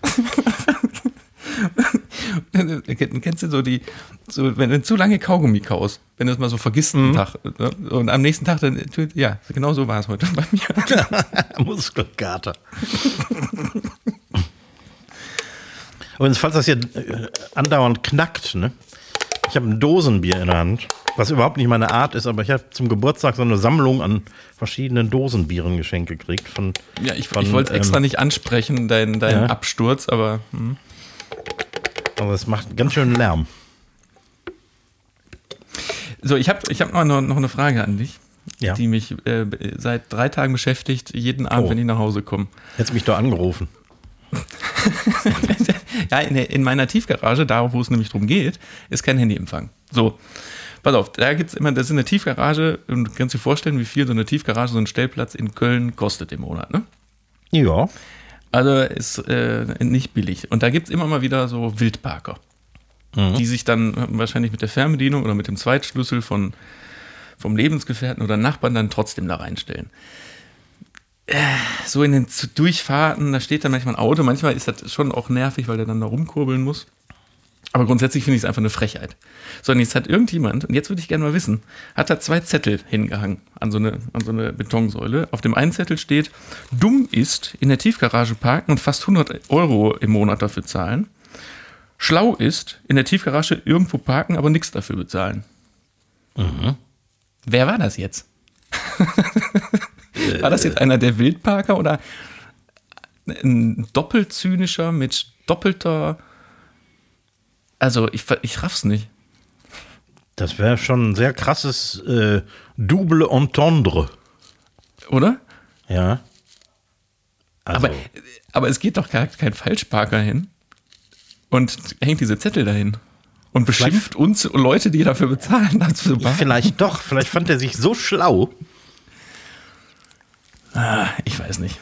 S2: Kennst du so die, so, wenn du zu lange Kaugummi kaust, wenn du es mal so vergisst einen Tag ne? und am nächsten Tag dann, ja, genau so war es heute bei mir. <laughs>
S1: Muskelkater. Und falls das hier äh, andauernd knackt, ne? Ich habe ein Dosenbier in der Hand, was überhaupt nicht meine Art ist, aber ich habe zum Geburtstag so eine Sammlung an verschiedenen Dosenbieren geschenkt gekriegt. Von,
S2: Ja, ich, ich wollte es extra
S1: ähm,
S2: nicht ansprechen, deinen dein
S1: ja.
S2: Absturz, aber hm.
S1: Aber es macht ganz schön Lärm.
S2: so, ich habe ich hab noch, noch eine Frage an dich,
S1: Ja.
S2: die mich äh, seit drei Tagen beschäftigt, jeden Abend,
S1: Oh.
S2: wenn ich nach Hause komme.
S1: Jetzt mich doch angerufen. <laughs>
S2: ja, in, in meiner Tiefgarage, da wo es nämlich drum geht, ist kein Handyempfang. So, pass auf, da gibt es immer, das ist eine Tiefgarage und du kannst dir vorstellen, wie viel so eine Tiefgarage, so ein Stellplatz in Köln kostet im Monat, ne?
S1: Ja.
S2: Also ist äh, nicht billig. Und da gibt es immer mal wieder so Wildparker, die sich dann wahrscheinlich mit der Fernbedienung oder mit dem Zweitschlüssel von, vom Lebensgefährten oder Nachbarn dann trotzdem da reinstellen. Äh, So in den Durchfahrten, da steht dann manchmal ein Auto, manchmal ist das schon auch nervig, weil der dann da rumkurbeln muss. Aber grundsätzlich finde ich es einfach eine Frechheit. So, und jetzt hat irgendjemand, und jetzt würde ich gerne mal wissen, hat da zwei Zettel hingehangen an so, eine, an so eine Betonsäule. Auf dem einen Zettel steht, dumm ist, in der Tiefgarage parken und fast 100 Euro im Monat dafür zahlen. Schlau ist, in der Tiefgarage irgendwo parken, aber nichts dafür bezahlen. Wer war das jetzt? war das jetzt einer der Wildparker oder ein doppelt zynischer mit doppelter. Also, ich, ich raff's nicht.
S1: Das wäre schon ein sehr krasses äh, Double Entendre.
S2: Oder?
S1: Ja. Also,
S2: Aber, aber es geht doch gar kein Falschparker hin und hängt diese Zettel dahin und beschimpft uns Leute, die dafür bezahlen, parken.
S1: vielleicht doch, vielleicht fand er sich so schlau.
S2: Ah, ich weiß nicht.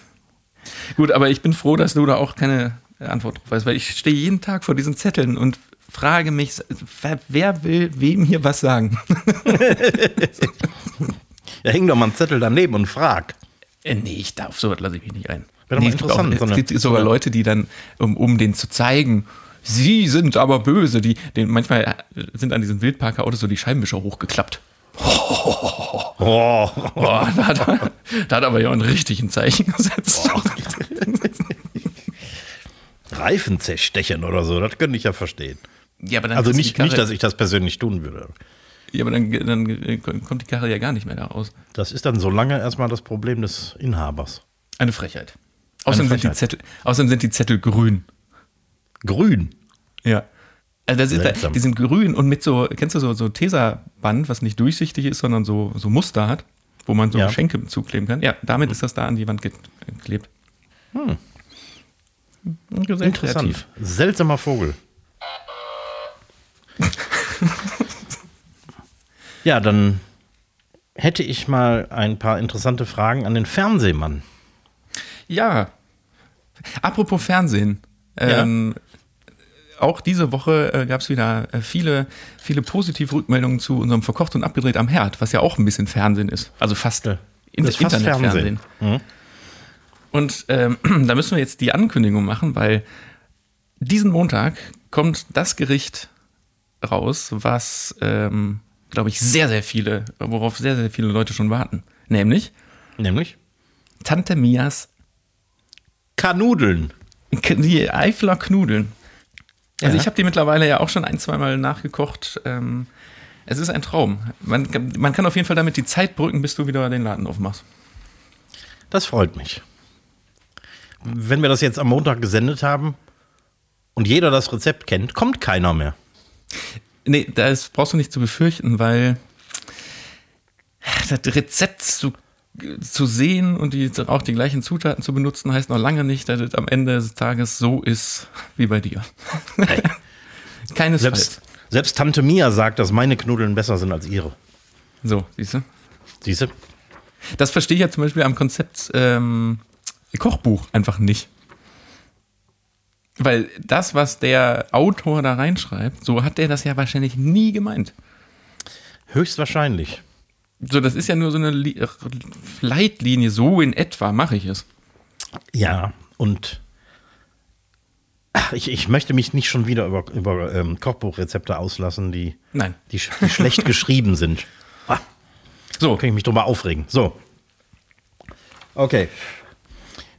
S2: Gut, aber ich bin froh, dass du da auch keine Antwort drauf weißt, weil ich stehe jeden Tag vor diesen Zetteln und frage mich, wer, wer will wem hier was sagen? <laughs>
S1: Ja, häng doch mal einen Zettel daneben und frag.
S2: Äh, nee, ich darf, so lasse ich mich nicht ein. Nee, es gibt
S1: interessant,
S2: auch- Es gibt sogar Leute, die dann, um, um den zu zeigen, sie sind aber böse, die, den, manchmal äh, sind an diesen Wildparker-Autos so die Scheibenwischer hochgeklappt.
S1: Oh,
S2: Boah, da, hat, er- da hat aber ja ein richtigen Zeichen gesetzt.
S1: Reifenzerstechen oder so, das könnte ich ja verstehen.
S2: Ja,
S1: Also nicht,
S2: Karre,
S1: nicht, dass ich das persönlich tun würde.
S2: Ja, aber dann, dann äh, kommt die Karre ja gar nicht mehr da raus.
S1: Das ist dann so lange erstmal das Problem des Inhabers.
S2: Eine Frechheit. Außerdem, Sind, die
S1: Frechheit.
S2: Zettel, außerdem sind die Zettel grün.
S1: Grün.
S2: Ja. Also ist,
S1: Seltsam.
S2: die sind grün und mit so, kennst du so, so Tesa-Band, was nicht durchsichtig ist, sondern so, so Muster hat, wo man so
S1: Ja.
S2: Geschenke zukleben kann. Ja, damit ist das da an die Wand ge- geklebt. Hm. Sehr
S1: Interessant.
S2: kreativ.
S1: Seltsamer Vogel. Ja, dann hätte ich mal ein paar interessante Fragen an den Fernsehmann.
S2: Ja. Apropos Fernsehen. Ähm, auch diese Woche äh, gab es wieder äh, viele, viele positive Rückmeldungen zu unserem Verkocht und abgedreht am Herd, was ja auch ein bisschen Fernsehen ist. Also fast
S1: Ja,
S2: in
S1: das
S2: Internetfernsehen.
S1: Fernsehen.
S2: Und ähm, <clears throat> da müssen wir jetzt die Ankündigung machen, weil diesen Montag kommt das Gericht raus, was, ähm, glaube ich, sehr, sehr viele, worauf sehr, sehr viele Leute schon warten. Nämlich
S1: Nämlich
S2: Tante Mias
S1: Kanudeln.
S2: Die Eifler Knudeln. Also
S1: Ja.
S2: ich habe die mittlerweile ja auch schon ein, zweimal nachgekocht. Ähm, es ist ein Traum. Man, kann- man kann auf jeden Fall damit die Zeit brücken, bis du wieder den Laden aufmachst.
S1: Das freut mich. Wenn wir das jetzt am Montag gesendet haben und jeder das Rezept kennt, kommt keiner mehr.
S2: Nee, das brauchst du nicht zu befürchten, weil das Rezept zu, zu sehen und die, auch die gleichen Zutaten zu benutzen, heißt noch lange nicht, dass es am Ende des Tages so ist wie bei dir. <laughs> Keinesfalls.
S1: Selbst, selbst Tante Mia sagt, dass meine Knudeln besser sind als ihre.
S2: So, siehst du?
S1: Siehst du?
S2: Das verstehe ich ja zum Beispiel am Konzept ähm, Kochbuch einfach nicht. Weil das, was der Autor da reinschreibt, so hat der das ja wahrscheinlich nie gemeint.
S1: Höchstwahrscheinlich.
S2: So, das ist ja nur so eine Li Leitlinie, so in etwa mache ich es.
S1: Ja, und ich, ich möchte mich nicht schon wieder über, über ähm, Kochbuchrezepte auslassen, die,
S2: Nein.
S1: die, die schlecht <laughs> geschrieben sind. Ah,
S2: So,
S1: kann ich mich drüber aufregen. So. Okay.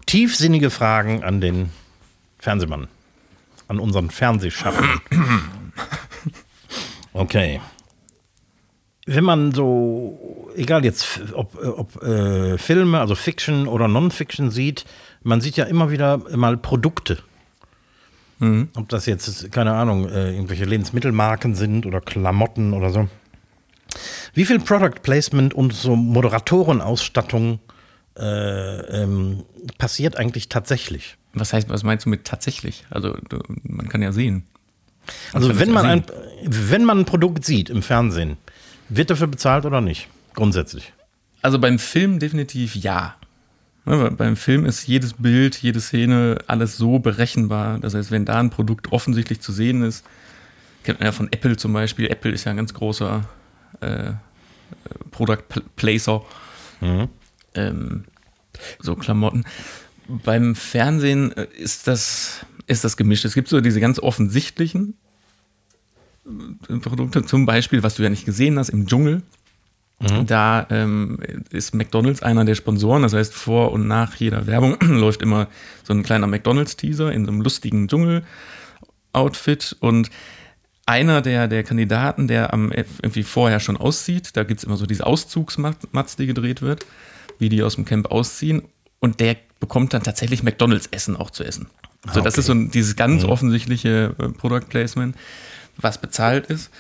S1: Tiefsinnige Fragen an den Fernsehmann. An unseren Fernsehschaffenden. <clears throat> Okay. Wenn man so, egal jetzt, ob, ob äh, Filme, also Fiction oder Non-Fiction sieht, man sieht ja immer wieder mal Produkte. Ob das jetzt, keine Ahnung, äh, irgendwelche Lebensmittelmarken sind oder Klamotten oder so. Wie viel Product Placement und so Moderatorenausstattung äh, ähm, passiert eigentlich tatsächlich?
S2: Was heißt, was meinst du mit tatsächlich? Also, du, man kann ja sehen.
S1: Also
S2: kann
S1: wenn man, ein, wenn man ein Produkt sieht im Fernsehen, wird dafür bezahlt oder nicht? Grundsätzlich.
S2: Also beim Film definitiv ja. Weil Beim Film ist jedes Bild, jede Szene, alles so berechenbar. Das heißt, wenn da ein Produkt offensichtlich zu sehen ist, kennt man ja von Apple zum Beispiel. Apple ist ja ein ganz großer äh, äh, Product Pl- Placer. Ähm, so Klamotten. Beim Fernsehen äh, ist das, ist das gemischt. Es gibt so diese ganz offensichtlichen Produkte, zum Beispiel, was du ja nicht gesehen hast, im Dschungel. Mhm. Da ähm, ist McDonalds einer der Sponsoren, das heißt, vor und nach jeder Werbung <clears throat> läuft immer so ein kleiner McDonalds-Teaser in so einem lustigen Dschungel-Outfit und einer der, der Kandidaten, der am irgendwie vorher schon aussieht, da gibt es immer so diese Auszugsmatz, die gedreht wird, wie die aus dem Camp ausziehen und der bekommt dann tatsächlich McDonalds-Essen auch zu essen. So, okay. das ist so dieses ganz mhm. offensichtliche äh, Product Placement, was bezahlt ist.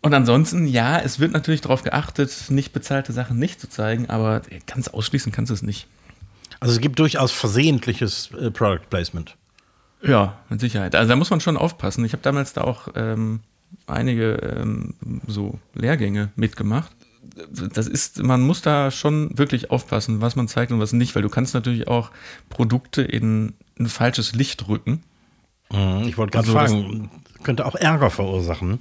S2: Und ansonsten, ja, es wird natürlich darauf geachtet, nicht bezahlte Sachen nicht zu zeigen, aber ganz ausschließen kannst du es nicht.
S1: Also es gibt durchaus versehentliches äh, Product Placement.
S2: Ja, mit Sicherheit. Also da muss man schon aufpassen. Ich habe damals da auch ähm, einige ähm, so Lehrgänge mitgemacht. Das ist, man muss da schon wirklich aufpassen, was man zeigt und was nicht, weil du kannst natürlich auch Produkte in ein falsches Licht rücken.
S1: Mhm, ich wollte gerade also, fragen, könnte auch Ärger verursachen.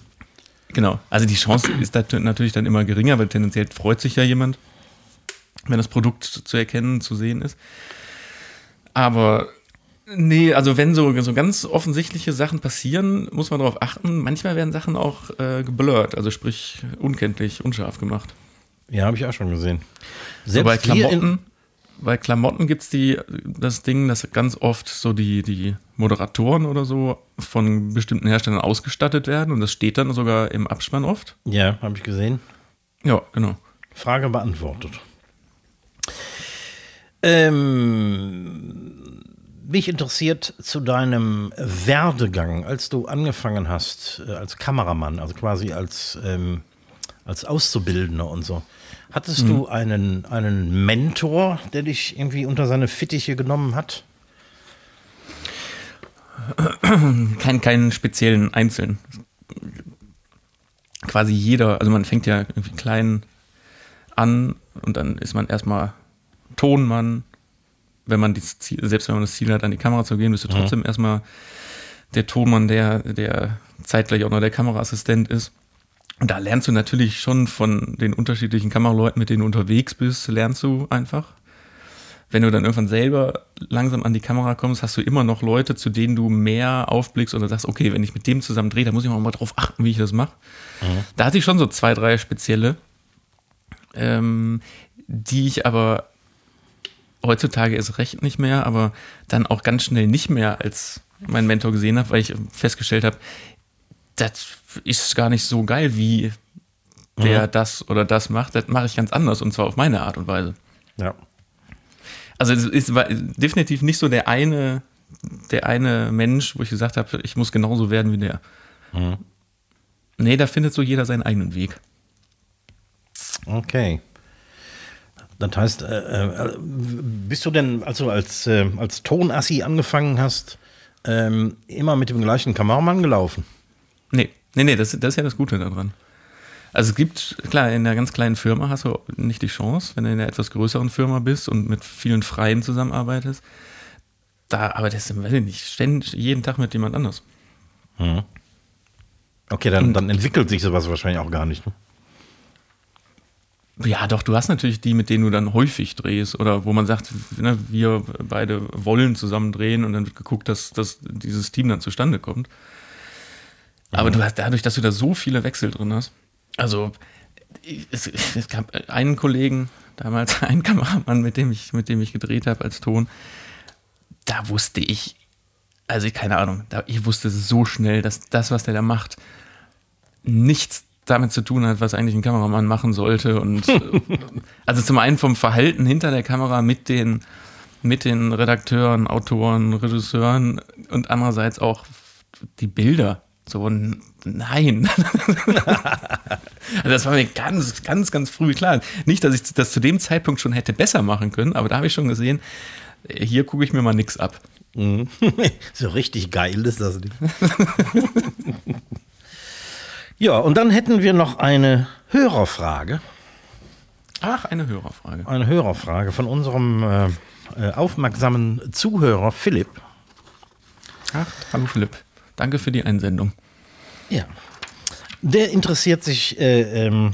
S2: Genau, also die Chance ist natürlich dann immer geringer, weil tendenziell freut sich ja jemand, wenn das Produkt zu erkennen, zu sehen ist. Aber nee, also wenn so, so ganz offensichtliche Sachen passieren, muss man darauf achten. Manchmal werden Sachen auch äh, geblurrt, also sprich unkenntlich, unscharf gemacht.
S1: Ja, habe ich auch schon gesehen.
S2: Selbst bei Klamotten bei Klamotten gibt es das Ding, dass ganz oft so die, die Moderatoren oder so von bestimmten Herstellern ausgestattet werden und das steht dann sogar im Abspann oft.
S1: Ja, habe ich gesehen.
S2: Ja, genau.
S1: Frage beantwortet. Ähm, mich interessiert zu deinem Werdegang, als du angefangen hast äh, als Kameramann, also quasi als, ähm, als Auszubildender und so. Hattest mhm. du einen, einen Mentor, der dich irgendwie unter seine Fittiche genommen hat? <clears throat>
S2: Kein, keinen speziellen Einzelnen. Quasi jeder, also man fängt ja irgendwie klein an und dann ist man erstmal Tonmann. Wenn man das Ziel, selbst wenn man das Ziel hat, an die Kamera zu gehen, bist du mhm. trotzdem erstmal der Tonmann, der, der zeitgleich auch noch der Kameraassistent ist. Und da lernst du natürlich schon von den unterschiedlichen Kameraleuten, mit denen du unterwegs bist, lernst du einfach. Wenn du dann irgendwann selber langsam an die Kamera kommst, hast du immer noch Leute, zu denen du mehr aufblickst oder sagst, okay, wenn ich mit dem zusammen drehe, dann muss ich mal drauf achten, wie ich das mache. Mhm. Da hatte ich schon so zwei, drei spezielle, ähm, die ich aber heutzutage erst recht nicht mehr, aber dann auch ganz schnell nicht mehr als mein Mentor gesehen habe, weil ich festgestellt habe, das ist gar nicht so geil, wie der mhm. das oder das macht. Das mache ich ganz anders und zwar auf meine Art und Weise.
S1: Ja.
S2: Also es ist definitiv nicht so der eine, der eine Mensch, wo ich gesagt habe, ich muss genauso werden wie der. Mhm. Nee, da findet so jeder seinen eigenen Weg.
S1: Okay. Das heißt, äh, äh, bist du denn, also als, äh, als Tonassi angefangen hast, ähm, immer mit dem gleichen Kameramann gelaufen?
S2: Nee, nee, nee, das, das ist ja das Gute daran. Also es gibt, klar, in einer ganz kleinen Firma hast du nicht die Chance, wenn du in einer etwas größeren Firma bist und mit vielen Freien zusammenarbeitest. Da arbeitest du, weiß ich nicht, ständig, jeden Tag mit jemand anders.
S1: Mhm. Okay, dann, dann entwickelt sich sowas wahrscheinlich auch gar nicht. Ne?
S2: Ja, doch, du hast natürlich die, mit denen du dann häufig drehst oder wo man sagt, ne, wir beide wollen zusammen drehen und dann wird geguckt, dass, dass dieses Team dann zustande kommt. Aber du hast dadurch, dass du da so viele Wechsel drin hast. Also, es, es gab einen Kollegen, damals <laughs> einen Kameramann, mit dem ich, mit dem ich gedreht habe als Ton. Da wusste ich, also keine Ahnung, da, ich wusste so schnell, dass das, was der da macht, nichts damit zu tun hat, was eigentlich ein Kameramann machen sollte. Und <laughs> also zum einen vom Verhalten hinter der Kamera mit den, mit den Redakteuren, Autoren, Regisseuren und andererseits auch die Bilder. So, nein. also das war mir ganz, ganz, ganz früh klar. Nicht, dass ich das zu dem Zeitpunkt schon hätte besser machen können, aber da habe ich schon gesehen, hier gucke ich mir mal nichts ab.
S1: Mhm. <laughs> so richtig geil ist das nicht. <laughs> ja, und dann hätten wir noch eine Hörerfrage.
S2: Ach, eine Hörerfrage.
S1: Eine Hörerfrage von unserem äh, äh aufmerksamen Zuhörer Philipp.
S2: Ach, hallo Philipp. Danke für die Einsendung.
S1: Ja. Der interessiert sich äh, ähm,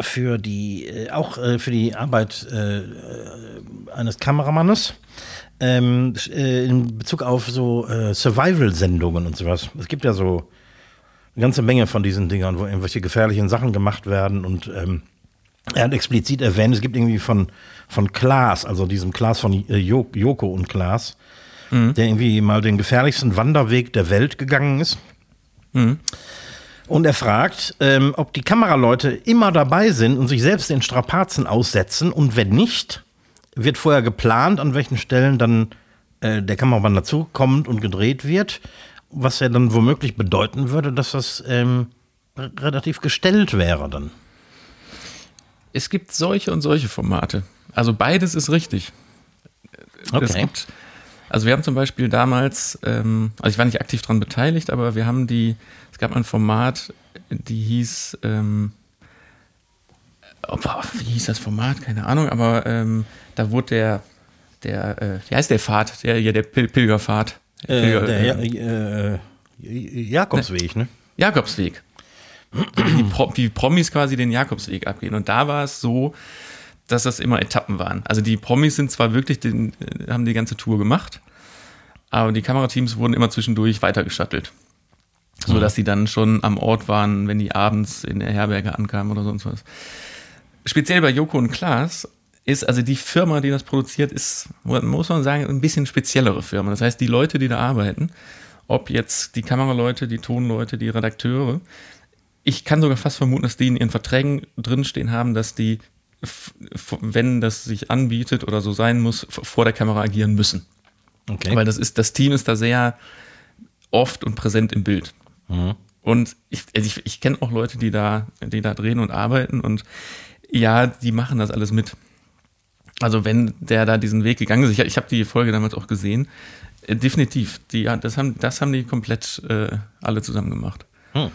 S1: für die, äh, auch äh, für die Arbeit äh, eines Kameramannes ähm, äh, in Bezug auf so Survival-Sendungen und sowas. Es gibt ja so eine ganze Menge von diesen Dingern, wo irgendwelche gefährlichen Sachen gemacht werden und ähm, er hat explizit erwähnt, es gibt irgendwie von, von Klaas, also diesem Klaas von äh, Joko und Klaas, mhm. der irgendwie mal den gefährlichsten Wanderweg der Welt gegangen ist. Mhm. Und er fragt, ähm, ob die Kameraleute immer dabei sind und sich selbst den Strapazen aussetzen. Und wenn nicht, wird vorher geplant, an welchen Stellen dann äh, der Kameramann dazu kommt und gedreht wird. Was ja dann womöglich bedeuten würde, dass das ähm, relativ gestellt wäre dann.
S2: Es gibt solche und solche Formate. Also beides ist richtig. Okay. Gibt, also wir haben zum Beispiel damals, ähm, also ich war nicht aktiv daran beteiligt, aber wir haben die, es gab ein Format, die hieß, ähm, oh, wie hieß das Format? Keine Ahnung, aber ähm, da wurde der, der, äh, wie heißt der Pfad? Der, ja, der Pil Pilgerpfad.
S1: Äh, Pilger, der ja, äh, äh Jakobsweg, ne?
S2: Jakobsweg die, Pro die Promis quasi den Jakobsweg abgehen. Und da war es so, dass das immer Etappen waren. Also die Promis sind zwar wirklich, den, haben die ganze Tour gemacht, aber die Kamerateams wurden immer zwischendurch weitergeschattelt. So mhm. dass sie dann schon am Ort waren, wenn die abends in der Herberge ankamen oder sonst was. Speziell bei Joko und Klaas ist, also die Firma, die das produziert, ist, muss man sagen, ein bisschen speziellere Firma. Das heißt, die Leute, die da arbeiten, ob jetzt die Kameraleute, die Tonleute, die Redakteure, ich kann sogar fast vermuten, dass die in ihren Verträgen drinstehen haben, dass die, wenn das sich anbietet oder so sein muss, vor der Kamera agieren müssen. Okay. Weil das ist, das Team ist da sehr oft und präsent im Bild. Mhm. Und ich, also ich, ich kenne auch Leute, die da, die da drehen und arbeiten und ja, die machen das alles mit. Also wenn der da diesen Weg gegangen ist, ich, ich habe die Folge damals auch gesehen, äh, definitiv, die, das, haben, das haben die komplett äh, alle zusammen gemacht. Hm.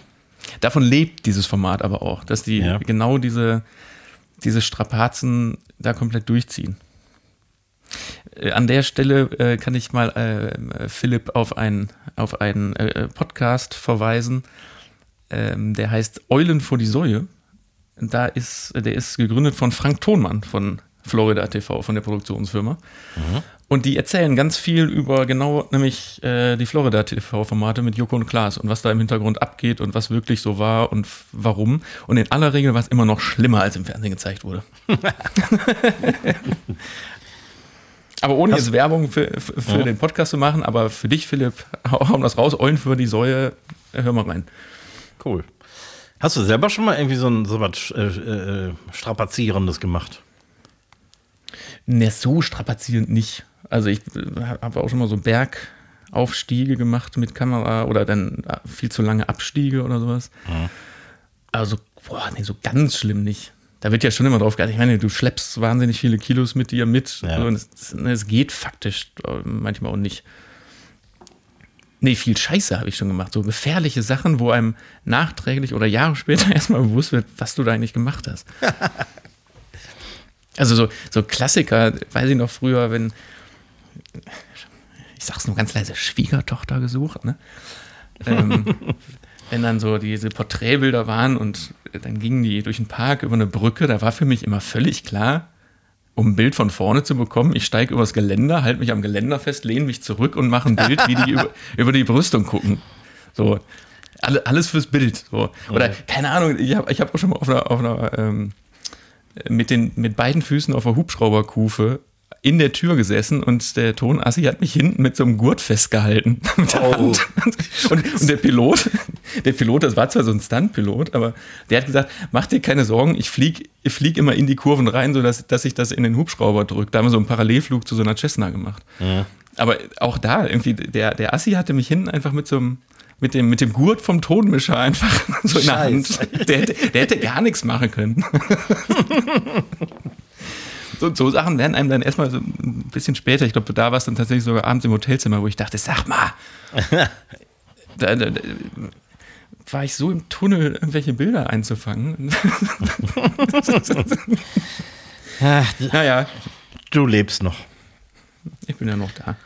S2: Davon lebt dieses Format aber auch, dass die ja. genau diese, diese Strapazen da komplett durchziehen. Äh, an der Stelle äh, kann ich mal äh, Philipp auf einen, auf einen äh, Podcast verweisen, ähm, der heißt Eulen vor die Säue. Da ist, der ist gegründet von Frank Thonmann von Florida TV, von der Produktionsfirma. Mhm. Und die erzählen ganz viel über genau nämlich äh, die Florida TV-Formate mit Joko und Klaas und was da im Hintergrund abgeht und was wirklich so war und warum. Und in aller Regel war es immer noch schlimmer, als im Fernsehen gezeigt wurde. <laughs> aber ohne jetzt Werbung für, für, für ja. den Podcast zu machen, aber für dich, Philipp, <laughs> hauen das raus, Eulen für die Säue, hör mal rein.
S1: Cool. Hast du selber schon mal irgendwie so, ein, so was äh, äh, Strapazierendes gemacht?
S2: Ne, so strapazierend nicht. Also ich habe auch schon mal so Bergaufstiege gemacht mit Kamera oder dann viel zu lange Abstiege oder sowas. Mhm. Also, boah, nee, so ganz schlimm nicht. Da wird ja schon immer drauf geachtet. Ich meine, du schleppst wahnsinnig viele Kilos mit dir mit. Ja. Und es, es, geht faktisch äh, manchmal auch nicht. Nee, viel Scheiße habe ich schon gemacht. So gefährliche Sachen, wo einem nachträglich oder Jahre später <laughs> erstmal bewusst wird, was du da eigentlich gemacht hast. <laughs> also so, so Klassiker, weiß ich noch früher, wenn, ich sag's nur ganz leise, Schwiegertochter gesucht, ne? ähm, <laughs> wenn dann so diese Porträtbilder waren und dann gingen die durch den Park über eine Brücke, da war für mich immer völlig klar, um ein Bild von vorne zu bekommen, ich steige übers Geländer, halte mich am Geländer fest, lehne mich zurück und mache ein Bild, wie die über, <laughs> über die Brüstung gucken. So, alle, alles fürs Bild. So. Oder keine Ahnung, ich habe ich hab auch schon mal auf einer, auf einer ähm, mit, den, mit beiden Füßen auf der Hubschrauberkufe in der Tür gesessen und der Tonassi hat mich hinten mit so einem Gurt festgehalten. <laughs> Oh. Und, und, der Pilot, der Pilot, das war zwar so ein Stunt-Pilot, aber der hat gesagt, mach dir keine Sorgen, ich flieg, ich flieg immer in die Kurven rein, sodass dass ich das in den Hubschrauber drücke. Da haben wir so einen Parallelflug zu so einer Cessna gemacht. Ja. Aber auch da, irgendwie, der, der Assi hatte mich hinten einfach mit so einem, mit dem, mit dem Gurt vom Tonmischer einfach <laughs> so in der Hand. Der hätte, der hätte gar nichts machen können. <laughs> so, so Sachen werden einem dann erstmal so ein bisschen später, ich glaube, da war es dann tatsächlich sogar abends im Hotelzimmer, wo ich dachte, sag mal, <laughs> da, da, da, war ich so im Tunnel, irgendwelche Bilder einzufangen.
S1: naja. Du lebst noch.
S2: Ich bin ja noch da.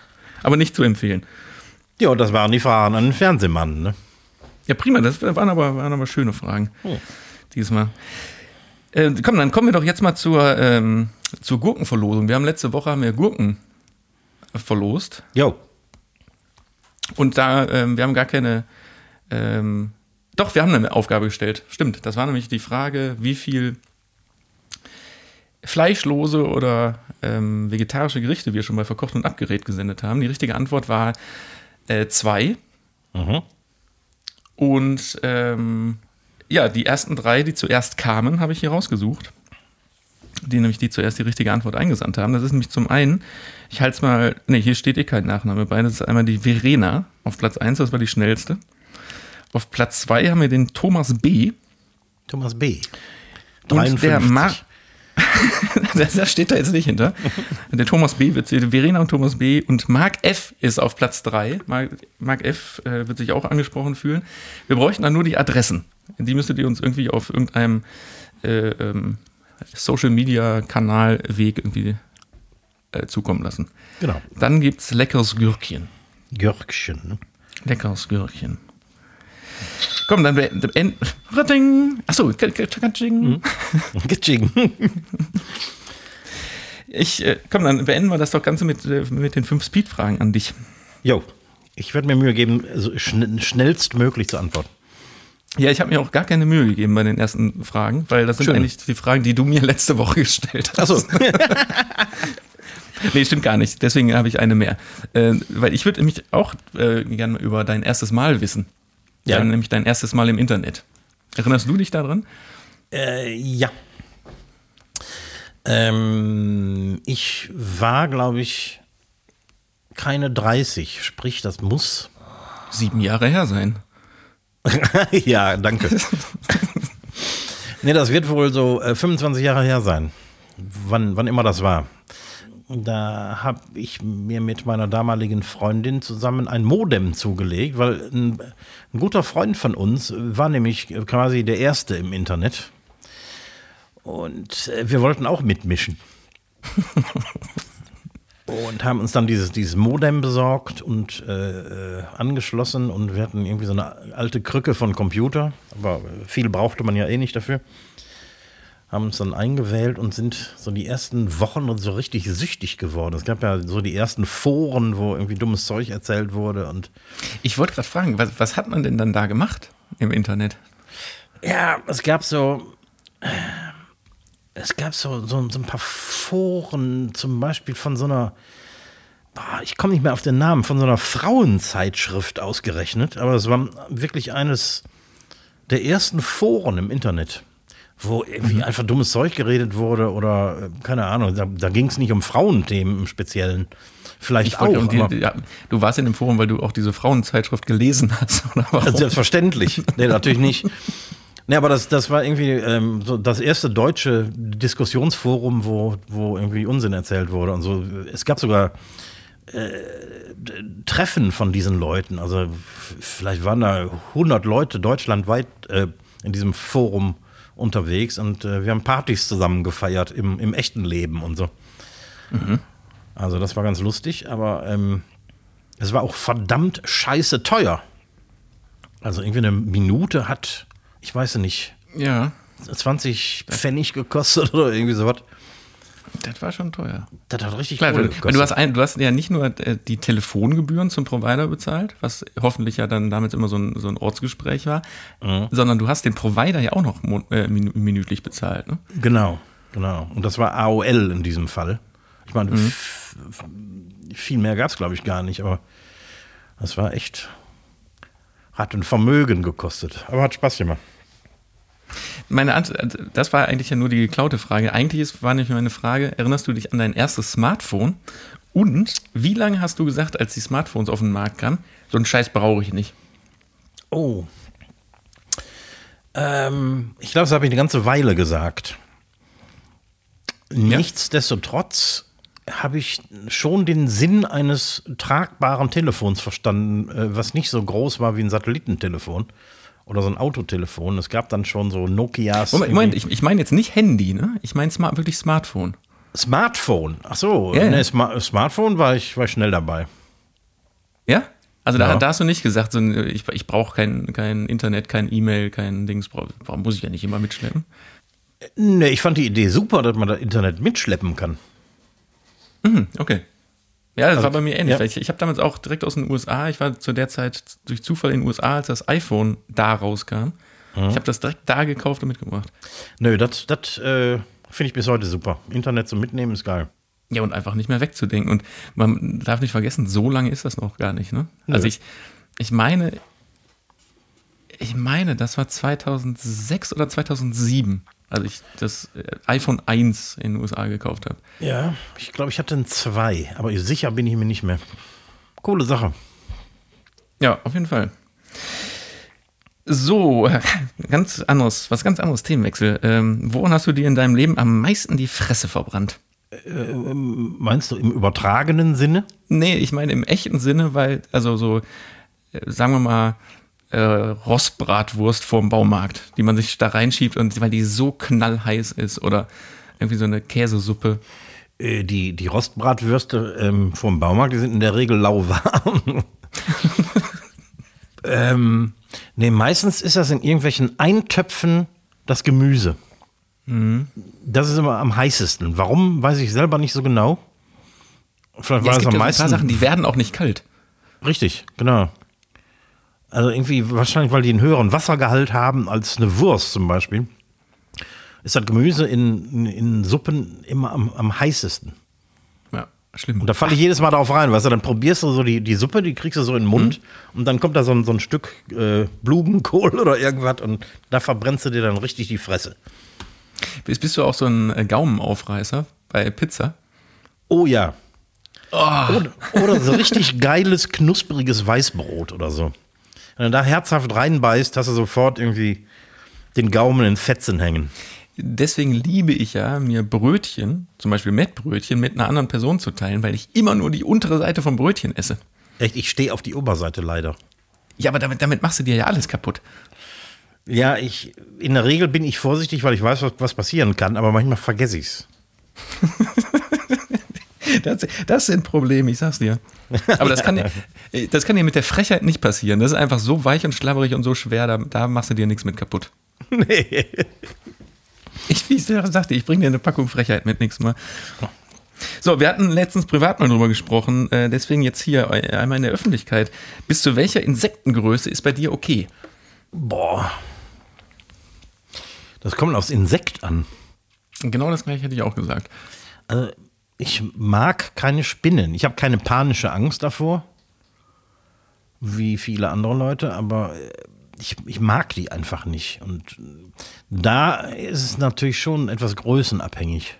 S2: Aber nicht zu empfehlen.
S1: Ja, das waren die Fragen an den Fernsehmann, ne?
S2: Ja, prima, das waren aber, waren aber schöne Fragen. Oh. Diesmal. Äh, komm, dann kommen wir doch jetzt mal zur, ähm, zur Gurkenverlosung. Wir haben letzte Woche haben wir Gurken verlost.
S1: Jo.
S2: Und da, ähm, wir haben gar keine ähm, Doch, wir haben eine Aufgabe gestellt. Stimmt. Das war nämlich die Frage, wie viel fleischlose oder ähm, vegetarische Gerichte wir schon bei Verkocht und Abgerät gesendet haben. Die richtige Antwort war äh, zwei.
S1: Mhm.
S2: Und ähm, ja, die ersten drei, die zuerst kamen, habe ich hier rausgesucht. Die nämlich die zuerst die richtige Antwort eingesandt haben. Das ist nämlich zum einen, ich halte es mal, nee, hier steht eh kein Nachname bei. Das ist einmal die Verena auf Platz 1, das war die schnellste. Auf Platz 2 haben wir den Thomas B.
S1: Thomas B.
S2: Und der <laughs> Ma da steht da jetzt nicht hinter. Der Thomas B. wird Verena und Thomas B. und Mark F. ist auf Platz 3. Mark, Mark F. Äh, wird sich auch angesprochen fühlen. Wir bräuchten dann nur die Adressen. Die müsstet ihr uns irgendwie auf irgendeinem äh, ähm, Social Media Kanal Weg irgendwie äh, zukommen lassen.
S1: Genau.
S2: Dann gibt es leckeres Gürkchen.
S1: Gürkchen. Ne?
S2: Leckeres Gürkchen. Komm, dann beenden. Achso, Katsching. <laughs>
S1: Katsching.
S2: Ich, äh, komm, dann beenden wir das doch Ganze mit, äh, mit den fünf Speed-Fragen an dich.
S1: Jo, ich werde mir Mühe geben, so schn schnellstmöglich zu antworten.
S2: Ja, ich habe mir auch gar keine Mühe gegeben bei den ersten Fragen, weil das sind
S1: Schön.
S2: eigentlich die Fragen, die du mir letzte Woche <laughs> gestellt hast.
S1: Achso. <laughs>
S2: Nee, stimmt gar nicht. Deswegen habe ich eine mehr. Äh, weil ich würde mich auch äh, gerne über dein erstes Mal wissen.
S1: Ja.
S2: Ja. Nämlich dein erstes Mal im Internet. Erinnerst du dich daran?
S1: Äh, ja. Ähm, ich war, glaube ich, keine 30, sprich, das muss.
S2: Sieben Jahre her sein. <laughs>
S1: ja, danke. <laughs> nee, das wird wohl so äh, 25 Jahre her sein. Wann, wann immer das war. Da habe ich mir mit meiner damaligen Freundin zusammen ein Modem zugelegt, weil ein, ein guter Freund von uns war nämlich quasi der Erste im Internet. Und äh, wir wollten auch mitmischen. <laughs> und haben uns dann dieses, dieses Modem besorgt und äh, äh, angeschlossen und wir hatten irgendwie so eine alte Krücke von Computer, aber viel brauchte man ja eh nicht dafür. Haben uns dann eingewählt und sind so die ersten Wochen so richtig süchtig geworden. Es gab ja so die ersten Foren, wo irgendwie dummes Zeug erzählt wurde und
S2: Ich wollte gerade fragen, was, was hat man denn dann da gemacht im Internet?
S1: Ja, es gab so. Es gab so, so, so ein paar Foren, zum Beispiel von so einer. Ich komme nicht mehr auf den Namen, von so einer Frauenzeitschrift ausgerechnet, aber es war wirklich eines der ersten Foren im Internet, wo irgendwie einfach dummes Zeug geredet wurde oder keine Ahnung, da, da ging es nicht um Frauenthemen im Speziellen. Vielleicht
S2: Ich
S1: auch. aber-
S2: die, ja, du warst in dem Forum, weil du auch diese Frauenzeitschrift gelesen hast, <laughs> oder warum?
S1: Also selbstverständlich. Nee, natürlich nicht. Nee, aber das, das war irgendwie ähm, so das erste deutsche Diskussionsforum, wo, wo irgendwie Unsinn erzählt wurde und so. Es gab sogar äh, Treffen von diesen Leuten. Also vielleicht waren da 100 Leute deutschlandweit äh, in diesem Forum unterwegs und äh, wir haben Partys zusammen gefeiert im, im echten Leben und so. Also das war ganz lustig, aber ähm, es war auch verdammt scheiße teuer. Also irgendwie eine Minute hat, ich weiß nicht,
S2: ja,
S1: 20 Pfennig gekostet oder irgendwie sowas.
S2: Das war schon teuer.
S1: Das hat richtig
S2: Klar,
S1: Kohle
S2: du, hast ein, du hast ja nicht nur äh, die Telefongebühren zum Provider bezahlt, was hoffentlich ja dann damit immer so ein, so ein Ortsgespräch war, sondern du hast den Provider ja auch noch äh, minütlich bezahlt. Ne?
S1: Genau, genau. Und das war AOL in diesem Fall. Ich meine, f- viel mehr gab es, glaube ich, gar nicht, aber das war echt, hat ein Vermögen gekostet. Aber hat Spaß gemacht.
S2: Meine Antwort, das war eigentlich ja nur die geklaute Frage. Eigentlich ist, war nämlich meine Frage, erinnerst du dich an dein erstes Smartphone? Und wie lange hast du gesagt, als die Smartphones auf den Markt kamen, so einen Scheiß brauche ich nicht?
S1: Oh. Ähm, ich glaube, das habe ich eine ganze Weile gesagt. Nichtsdestotrotz habe ich schon den Sinn eines tragbaren Telefons verstanden, äh, was nicht so groß war wie ein Satellitentelefon oder so ein Autotelefon. Es gab dann schon so Nokias.
S2: Moment, Moment
S1: irgendwie-
S2: ich, ich meine jetzt nicht Handy, ne? Ich meine smart, wirklich Smartphone.
S1: Smartphone. Ach so,
S2: ja.
S1: nee, Sma Smartphone war ich, war ich schnell dabei.
S2: Ja? Also da,
S1: Ja.
S2: da hast du nicht gesagt, so, ich, ich brauche kein, kein Internet, kein E-Mail, kein Dings. Warum muss ich ja nicht immer mitschleppen?
S1: Nee, ich fand die Idee super, dass man das Internet mitschleppen kann.
S2: Mhm, okay. Ja, das
S1: Also,
S2: war bei mir ähnlich.
S1: ja.
S2: Ich, ich habe damals auch direkt aus den USA, ich war zu der Zeit durch Zufall in den USA, als das iPhone da rauskam.
S1: Mhm.
S2: Ich habe das direkt da gekauft und mitgebracht.
S1: Nö, das, das äh, finde ich bis heute super. Internet zum Mitnehmen ist geil.
S2: Ja, und einfach nicht mehr wegzudenken. Und man darf nicht vergessen, so lange ist das noch gar nicht. Ne? Also ich, ich meine, ich meine, das war 2006 oder 2007, als ich das äh, iPhone 1 in den USA gekauft habe.
S1: Ja, ich glaube, ich hatte ein zwei, aber sicher bin ich mir nicht mehr. Coole Sache.
S2: Ja, auf jeden Fall. So, <laughs> ganz anderes, was ganz anderes Themenwechsel. Ähm, woran hast du dir in deinem Leben am meisten die Fresse verbrannt?
S1: Meinst du im übertragenen Sinne?
S2: Nee, ich meine im echten Sinne, weil, also so, äh, sagen wir mal, äh, Rostbratwurst vorm Baumarkt, die man sich da reinschiebt und weil die so knallheiß ist oder irgendwie so eine Käsesuppe.
S1: Äh, Die, die Rostbratwürste ähm, vom Baumarkt, die sind in der Regel lauwarm. <laughs> ähm, nee, meistens ist das in irgendwelchen Eintöpfen das Gemüse. Das ist immer am heißesten. Warum, weiß ich selber nicht so genau. Vielleicht
S2: Ja,
S1: war
S2: es
S1: das
S2: gibt
S1: am
S2: ja so ein
S1: meisten.
S2: paar Sachen, die werden auch nicht kalt.
S1: Richtig, genau. Also irgendwie wahrscheinlich, weil die einen höheren Wassergehalt haben als eine Wurst zum Beispiel, ist das Gemüse in, in, in Suppen immer am, am heißesten.
S2: Ja, schlimm.
S1: Und da falle ich jedes Mal drauf rein, weißt du, dann probierst du so die, die Suppe, die kriegst du so in den Mund und dann kommt da so ein, so ein Stück äh, Blumenkohl <laughs> oder irgendwas und da verbrennst du dir dann richtig die Fresse.
S2: Bist, bist du auch so ein äh, Gaumenaufreißer bei Pizza?
S1: Oh ja. Oder, oder so richtig geiles, knuspriges Weißbrot oder so. Wenn du da herzhaft reinbeißt, hast du sofort irgendwie den Gaumen in Fetzen hängen.
S2: Deswegen liebe ich ja, mir Brötchen, zum Beispiel Mettbrötchen, mit einer anderen Person zu teilen, weil ich immer nur die untere Seite vom Brötchen esse.
S1: Echt, ich stehe auf die Oberseite leider.
S2: Ja, aber damit, damit machst du dir ja alles kaputt.
S1: Ja, ich, in der Regel bin ich vorsichtig, weil ich weiß, was, was passieren kann, aber manchmal vergesse ich's. <laughs>
S2: Das, das sind Probleme, ich sag's dir. Aber das kann, dir, das kann dir mit der Frechheit nicht passieren. Das ist einfach so weich und schlabberig und so schwer, da, da machst du dir nichts mit kaputt.
S1: Nee.
S2: Ich, wie ich sagte, ich bringe dir eine Packung Frechheit mit nächstes Mal. So, wir hatten letztens privat mal drüber gesprochen, äh, deswegen jetzt hier äh, einmal in der Öffentlichkeit. Bis zu welcher Insektengröße ist bei dir okay?
S1: Boah. Das kommt aufs Insekt an.
S2: Genau das gleiche hätte ich auch gesagt.
S1: Also, ich mag keine Spinnen. Ich habe keine panische Angst davor, wie viele andere Leute, aber äh, ich, ich mag die einfach nicht. Und äh, da ist es natürlich schon etwas größenabhängig.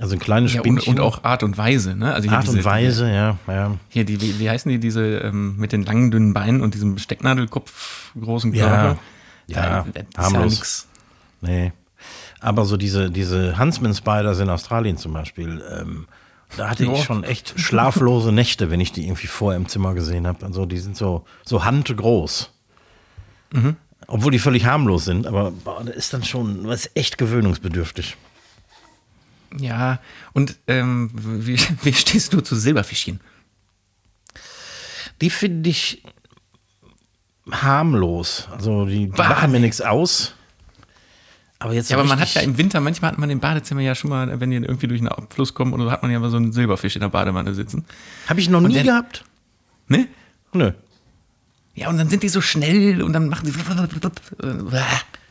S1: Also ein kleines
S2: Ja, und,
S1: Spinnchen.
S2: und auch Art und Weise, ne? Also
S1: Art
S2: diese,
S1: und Weise, ja. ja.
S2: Hier, die, wie, wie heißen die, diese ähm, mit den langen, dünnen Beinen und diesem Stecknadelkopf großen
S1: Ja.
S2: Körper?
S1: Ja,
S2: das ist
S1: harmlos.
S2: nix.
S1: Nee. Aber so diese, diese Huntsman Spiders in Australien zum Beispiel, ähm, da hatte ich schon echt schlaflose Nächte, wenn ich die irgendwie vorher im Zimmer gesehen habe. Also die sind so, so handgroß.
S2: Mhm.
S1: Obwohl die völlig harmlos sind, aber boah, das ist dann schon, ist echt gewöhnungsbedürftig.
S2: Ja, und ähm, wie, wie stehst du zu Silberfischchen?
S1: Die finde ich harmlos. Also die, machen mir nichts aus. Aber jetzt
S2: Ja, aber man hat ja im Winter, manchmal hat man im Badezimmer ja schon mal, wenn die irgendwie durch einen Abfluss kommen, oder hat man ja mal so einen Silberfisch in der Badewanne sitzen.
S1: Hab ich noch nie
S2: der-
S1: gehabt.
S2: Ne?
S1: Nö.
S2: Ja, und dann sind die so schnell und dann machen die.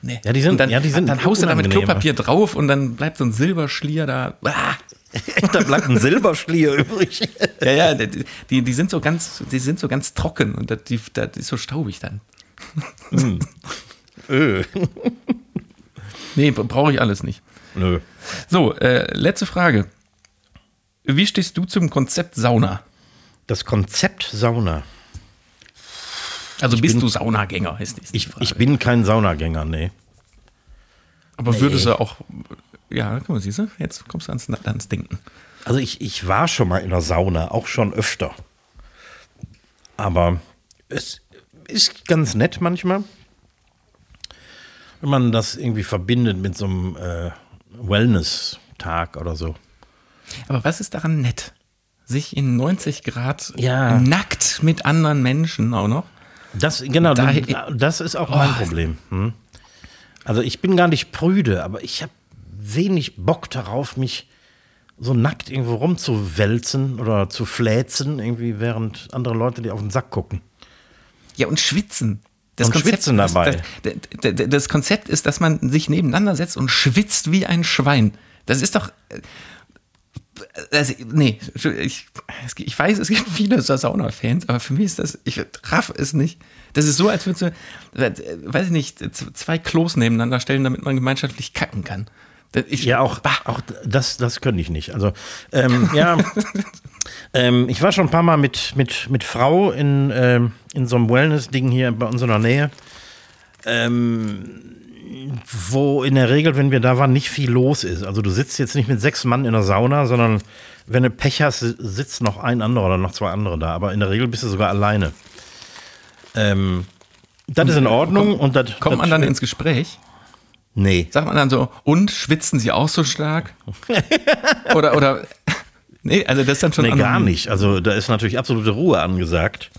S2: Nee.
S1: Ja, die sind-
S2: und dann,
S1: ja, die sind
S2: dann haust du da mit. Klopapier drauf und dann bleibt so ein Silberschlier da. <laughs>
S1: da bleibt ein Silberschlier übrig.
S2: Ja, ja, die, die, sind so ganz, die sind so ganz trocken und das, die, das ist so staubig dann.
S1: Öh.
S2: Nee, brauche ich alles nicht.
S1: Nö.
S2: So, äh, letzte Frage. Wie stehst du zum Konzept Sauna?
S1: Das Konzept Sauna.
S2: Also bist
S1: bin-
S2: du Saunagänger, ist
S1: Ich, ich bin kein Saunagänger, nee.
S2: Aber würdest du auch, ja, guck mal, siehst du, jetzt kommst du ans, ans Denken.
S1: Also ich, ich war schon mal in der Sauna, auch schon öfter. Aber es ist ganz nett manchmal, wenn man das irgendwie verbindet mit so einem äh, Wellness-Tag oder so.
S2: Aber was ist daran nett? Sich in 90 Grad
S1: Ja.
S2: nackt mit anderen Menschen auch noch?
S1: Das, genau,
S2: Da-
S1: das ist auch mein
S2: Oh.
S1: Problem. Hm? Also ich bin gar nicht prüde, aber ich habe wenig Bock darauf, mich so nackt irgendwo rumzuwälzen oder zu fläzen, irgendwie, während andere Leute dir auf den Sack gucken.
S2: Ja, und schwitzen. Das ist-
S1: dabei.
S2: Das, das, das- das Konzept ist, dass man sich nebeneinander setzt und schwitzt wie ein Schwein. Das ist doch. äh, Also, nee, ich, ich weiß, es gibt viele Sauna-Fans, aber für mich ist das, ich raff es nicht. Das ist so, als würdest du, äh, weiß ich nicht, zwei Klos nebeneinander stellen, damit man gemeinschaftlich kacken kann. Ich,
S1: Ja, auch, auch das, das könnte ich nicht. Also, ähm, ja, <laughs> ähm, ich war schon ein paar Mal mit, mit, mit Frau in, ähm, in so einem Wellness-Ding hier bei uns in der Nähe. Ähm, wo in der Regel, wenn wir da waren, nicht viel los ist. Also du sitzt jetzt nicht mit sechs Mann in der Sauna, sondern wenn du Pech hast, sitzt noch ein anderer oder noch zwei andere da. Aber in der Regel bist du sogar alleine. Ähm, das ist in Ordnung. und das,
S2: kommt
S1: das
S2: man dann ins Gespräch?
S1: Nee.
S2: Sagt man dann so, und schwitzen sie auch so stark? <laughs> oder, oder, nee, also das ist dann schon
S1: Nee, gar nicht. Also da ist natürlich absolute Ruhe angesagt.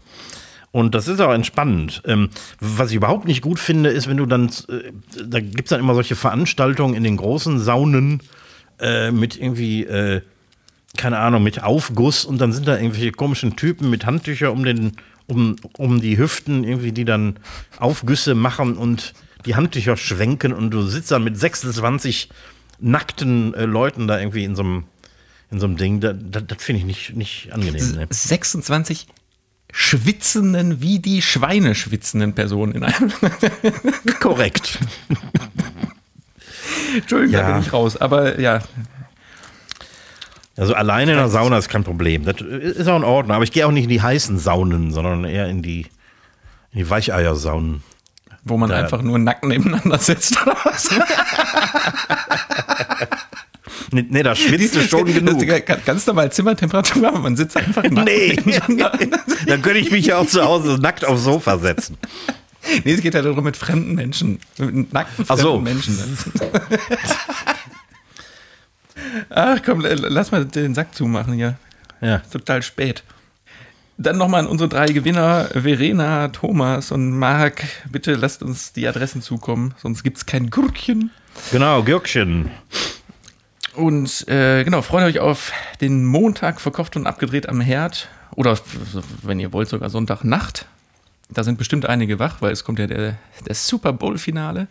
S1: Und das ist auch entspannend. Ähm, was ich überhaupt nicht gut finde, ist, wenn du dann, äh, da gibt es dann immer solche Veranstaltungen in den großen Saunen äh, mit irgendwie, äh, keine Ahnung, mit Aufguss und dann sind da irgendwelche komischen Typen mit Handtücher um den, um, um die Hüften, irgendwie, die dann Aufgüsse machen und die Handtücher schwenken und du sitzt dann mit 26 nackten äh, Leuten da irgendwie in so einem in so einem Ding, das, das, das finde ich nicht, nicht angenehm. Ne?
S2: 26 schwitzenden, wie die Schweine schwitzenden Personen in einem. <laughs>
S1: Korrekt.
S2: Entschuldigung,
S1: Ja.
S2: da bin ich raus. Aber ja,
S1: Also alleine in der Sauna ist kein Problem. Das ist auch in Ordnung. Aber ich gehe auch nicht in die heißen Saunen, sondern eher in die, in die Weicheiersaunen.
S2: Wo man
S1: Da-
S2: einfach nur nackt nebeneinander sitzt oder was?
S1: Nee, nee da schwitzt du schon
S2: Das
S1: genug.
S2: ganz- normal Zimmertemperatur, aber man sitzt einfach nackt
S1: Nee, <laughs> dann könnte ich mich ja auch zu Hause nackt aufs Sofa setzen.
S2: Nee, es geht ja darum mit fremden Menschen. Mit nackten
S1: Ach
S2: fremden
S1: so.
S2: Menschen. Ach komm, lass mal den Sack zumachen hier.
S1: Ja.
S2: Total spät. Dann nochmal an unsere drei Gewinner, Verena, Thomas und Marc. Bitte lasst uns die Adressen zukommen, sonst gibt es kein Gurkchen.
S1: Genau, Gürkchen.
S2: Und äh, genau, freut euch auf den Montag verkocht und abgedreht am Herd. Oder wenn ihr wollt, sogar Sonntagnacht. Da sind bestimmt einige wach, weil es kommt ja der, der Super Bowl-Finale.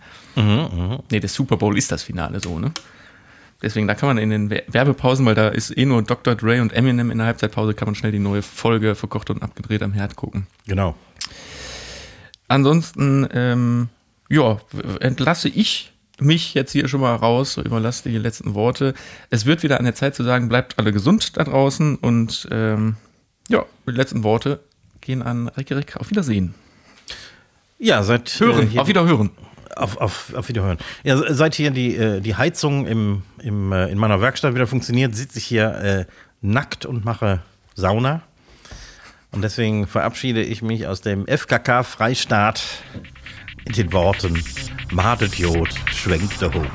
S2: Nee, der Super Bowl ist das Finale so, ne? Deswegen, da kann man in den Wer- Werbepausen, weil da ist eh nur Dr. Dre und Eminem in der Halbzeitpause, kann man schnell die neue Folge verkocht und abgedreht am Herd gucken.
S1: Genau.
S2: Ansonsten, ähm, ja, entlasse ich mich jetzt hier schon mal raus, überlasse die letzten Worte. Es wird wieder an der Zeit zu sagen, bleibt alle gesund da draußen und ähm, ja, die letzten Worte gehen an Recke Reck. Auf Wiedersehen.
S1: Ja, seit
S2: Hören,
S1: äh,
S2: auf Wiederhören.
S1: Auf, auf, auf Wiederhören. Ja, seit hier die, äh, die Heizung im, im, äh, in meiner Werkstatt wieder funktioniert, sitze ich hier äh, nackt und mache Sauna. Und deswegen verabschiede ich mich aus dem FKK Freistaat mit den Worten: Madet Jod, schwenkt der Hut.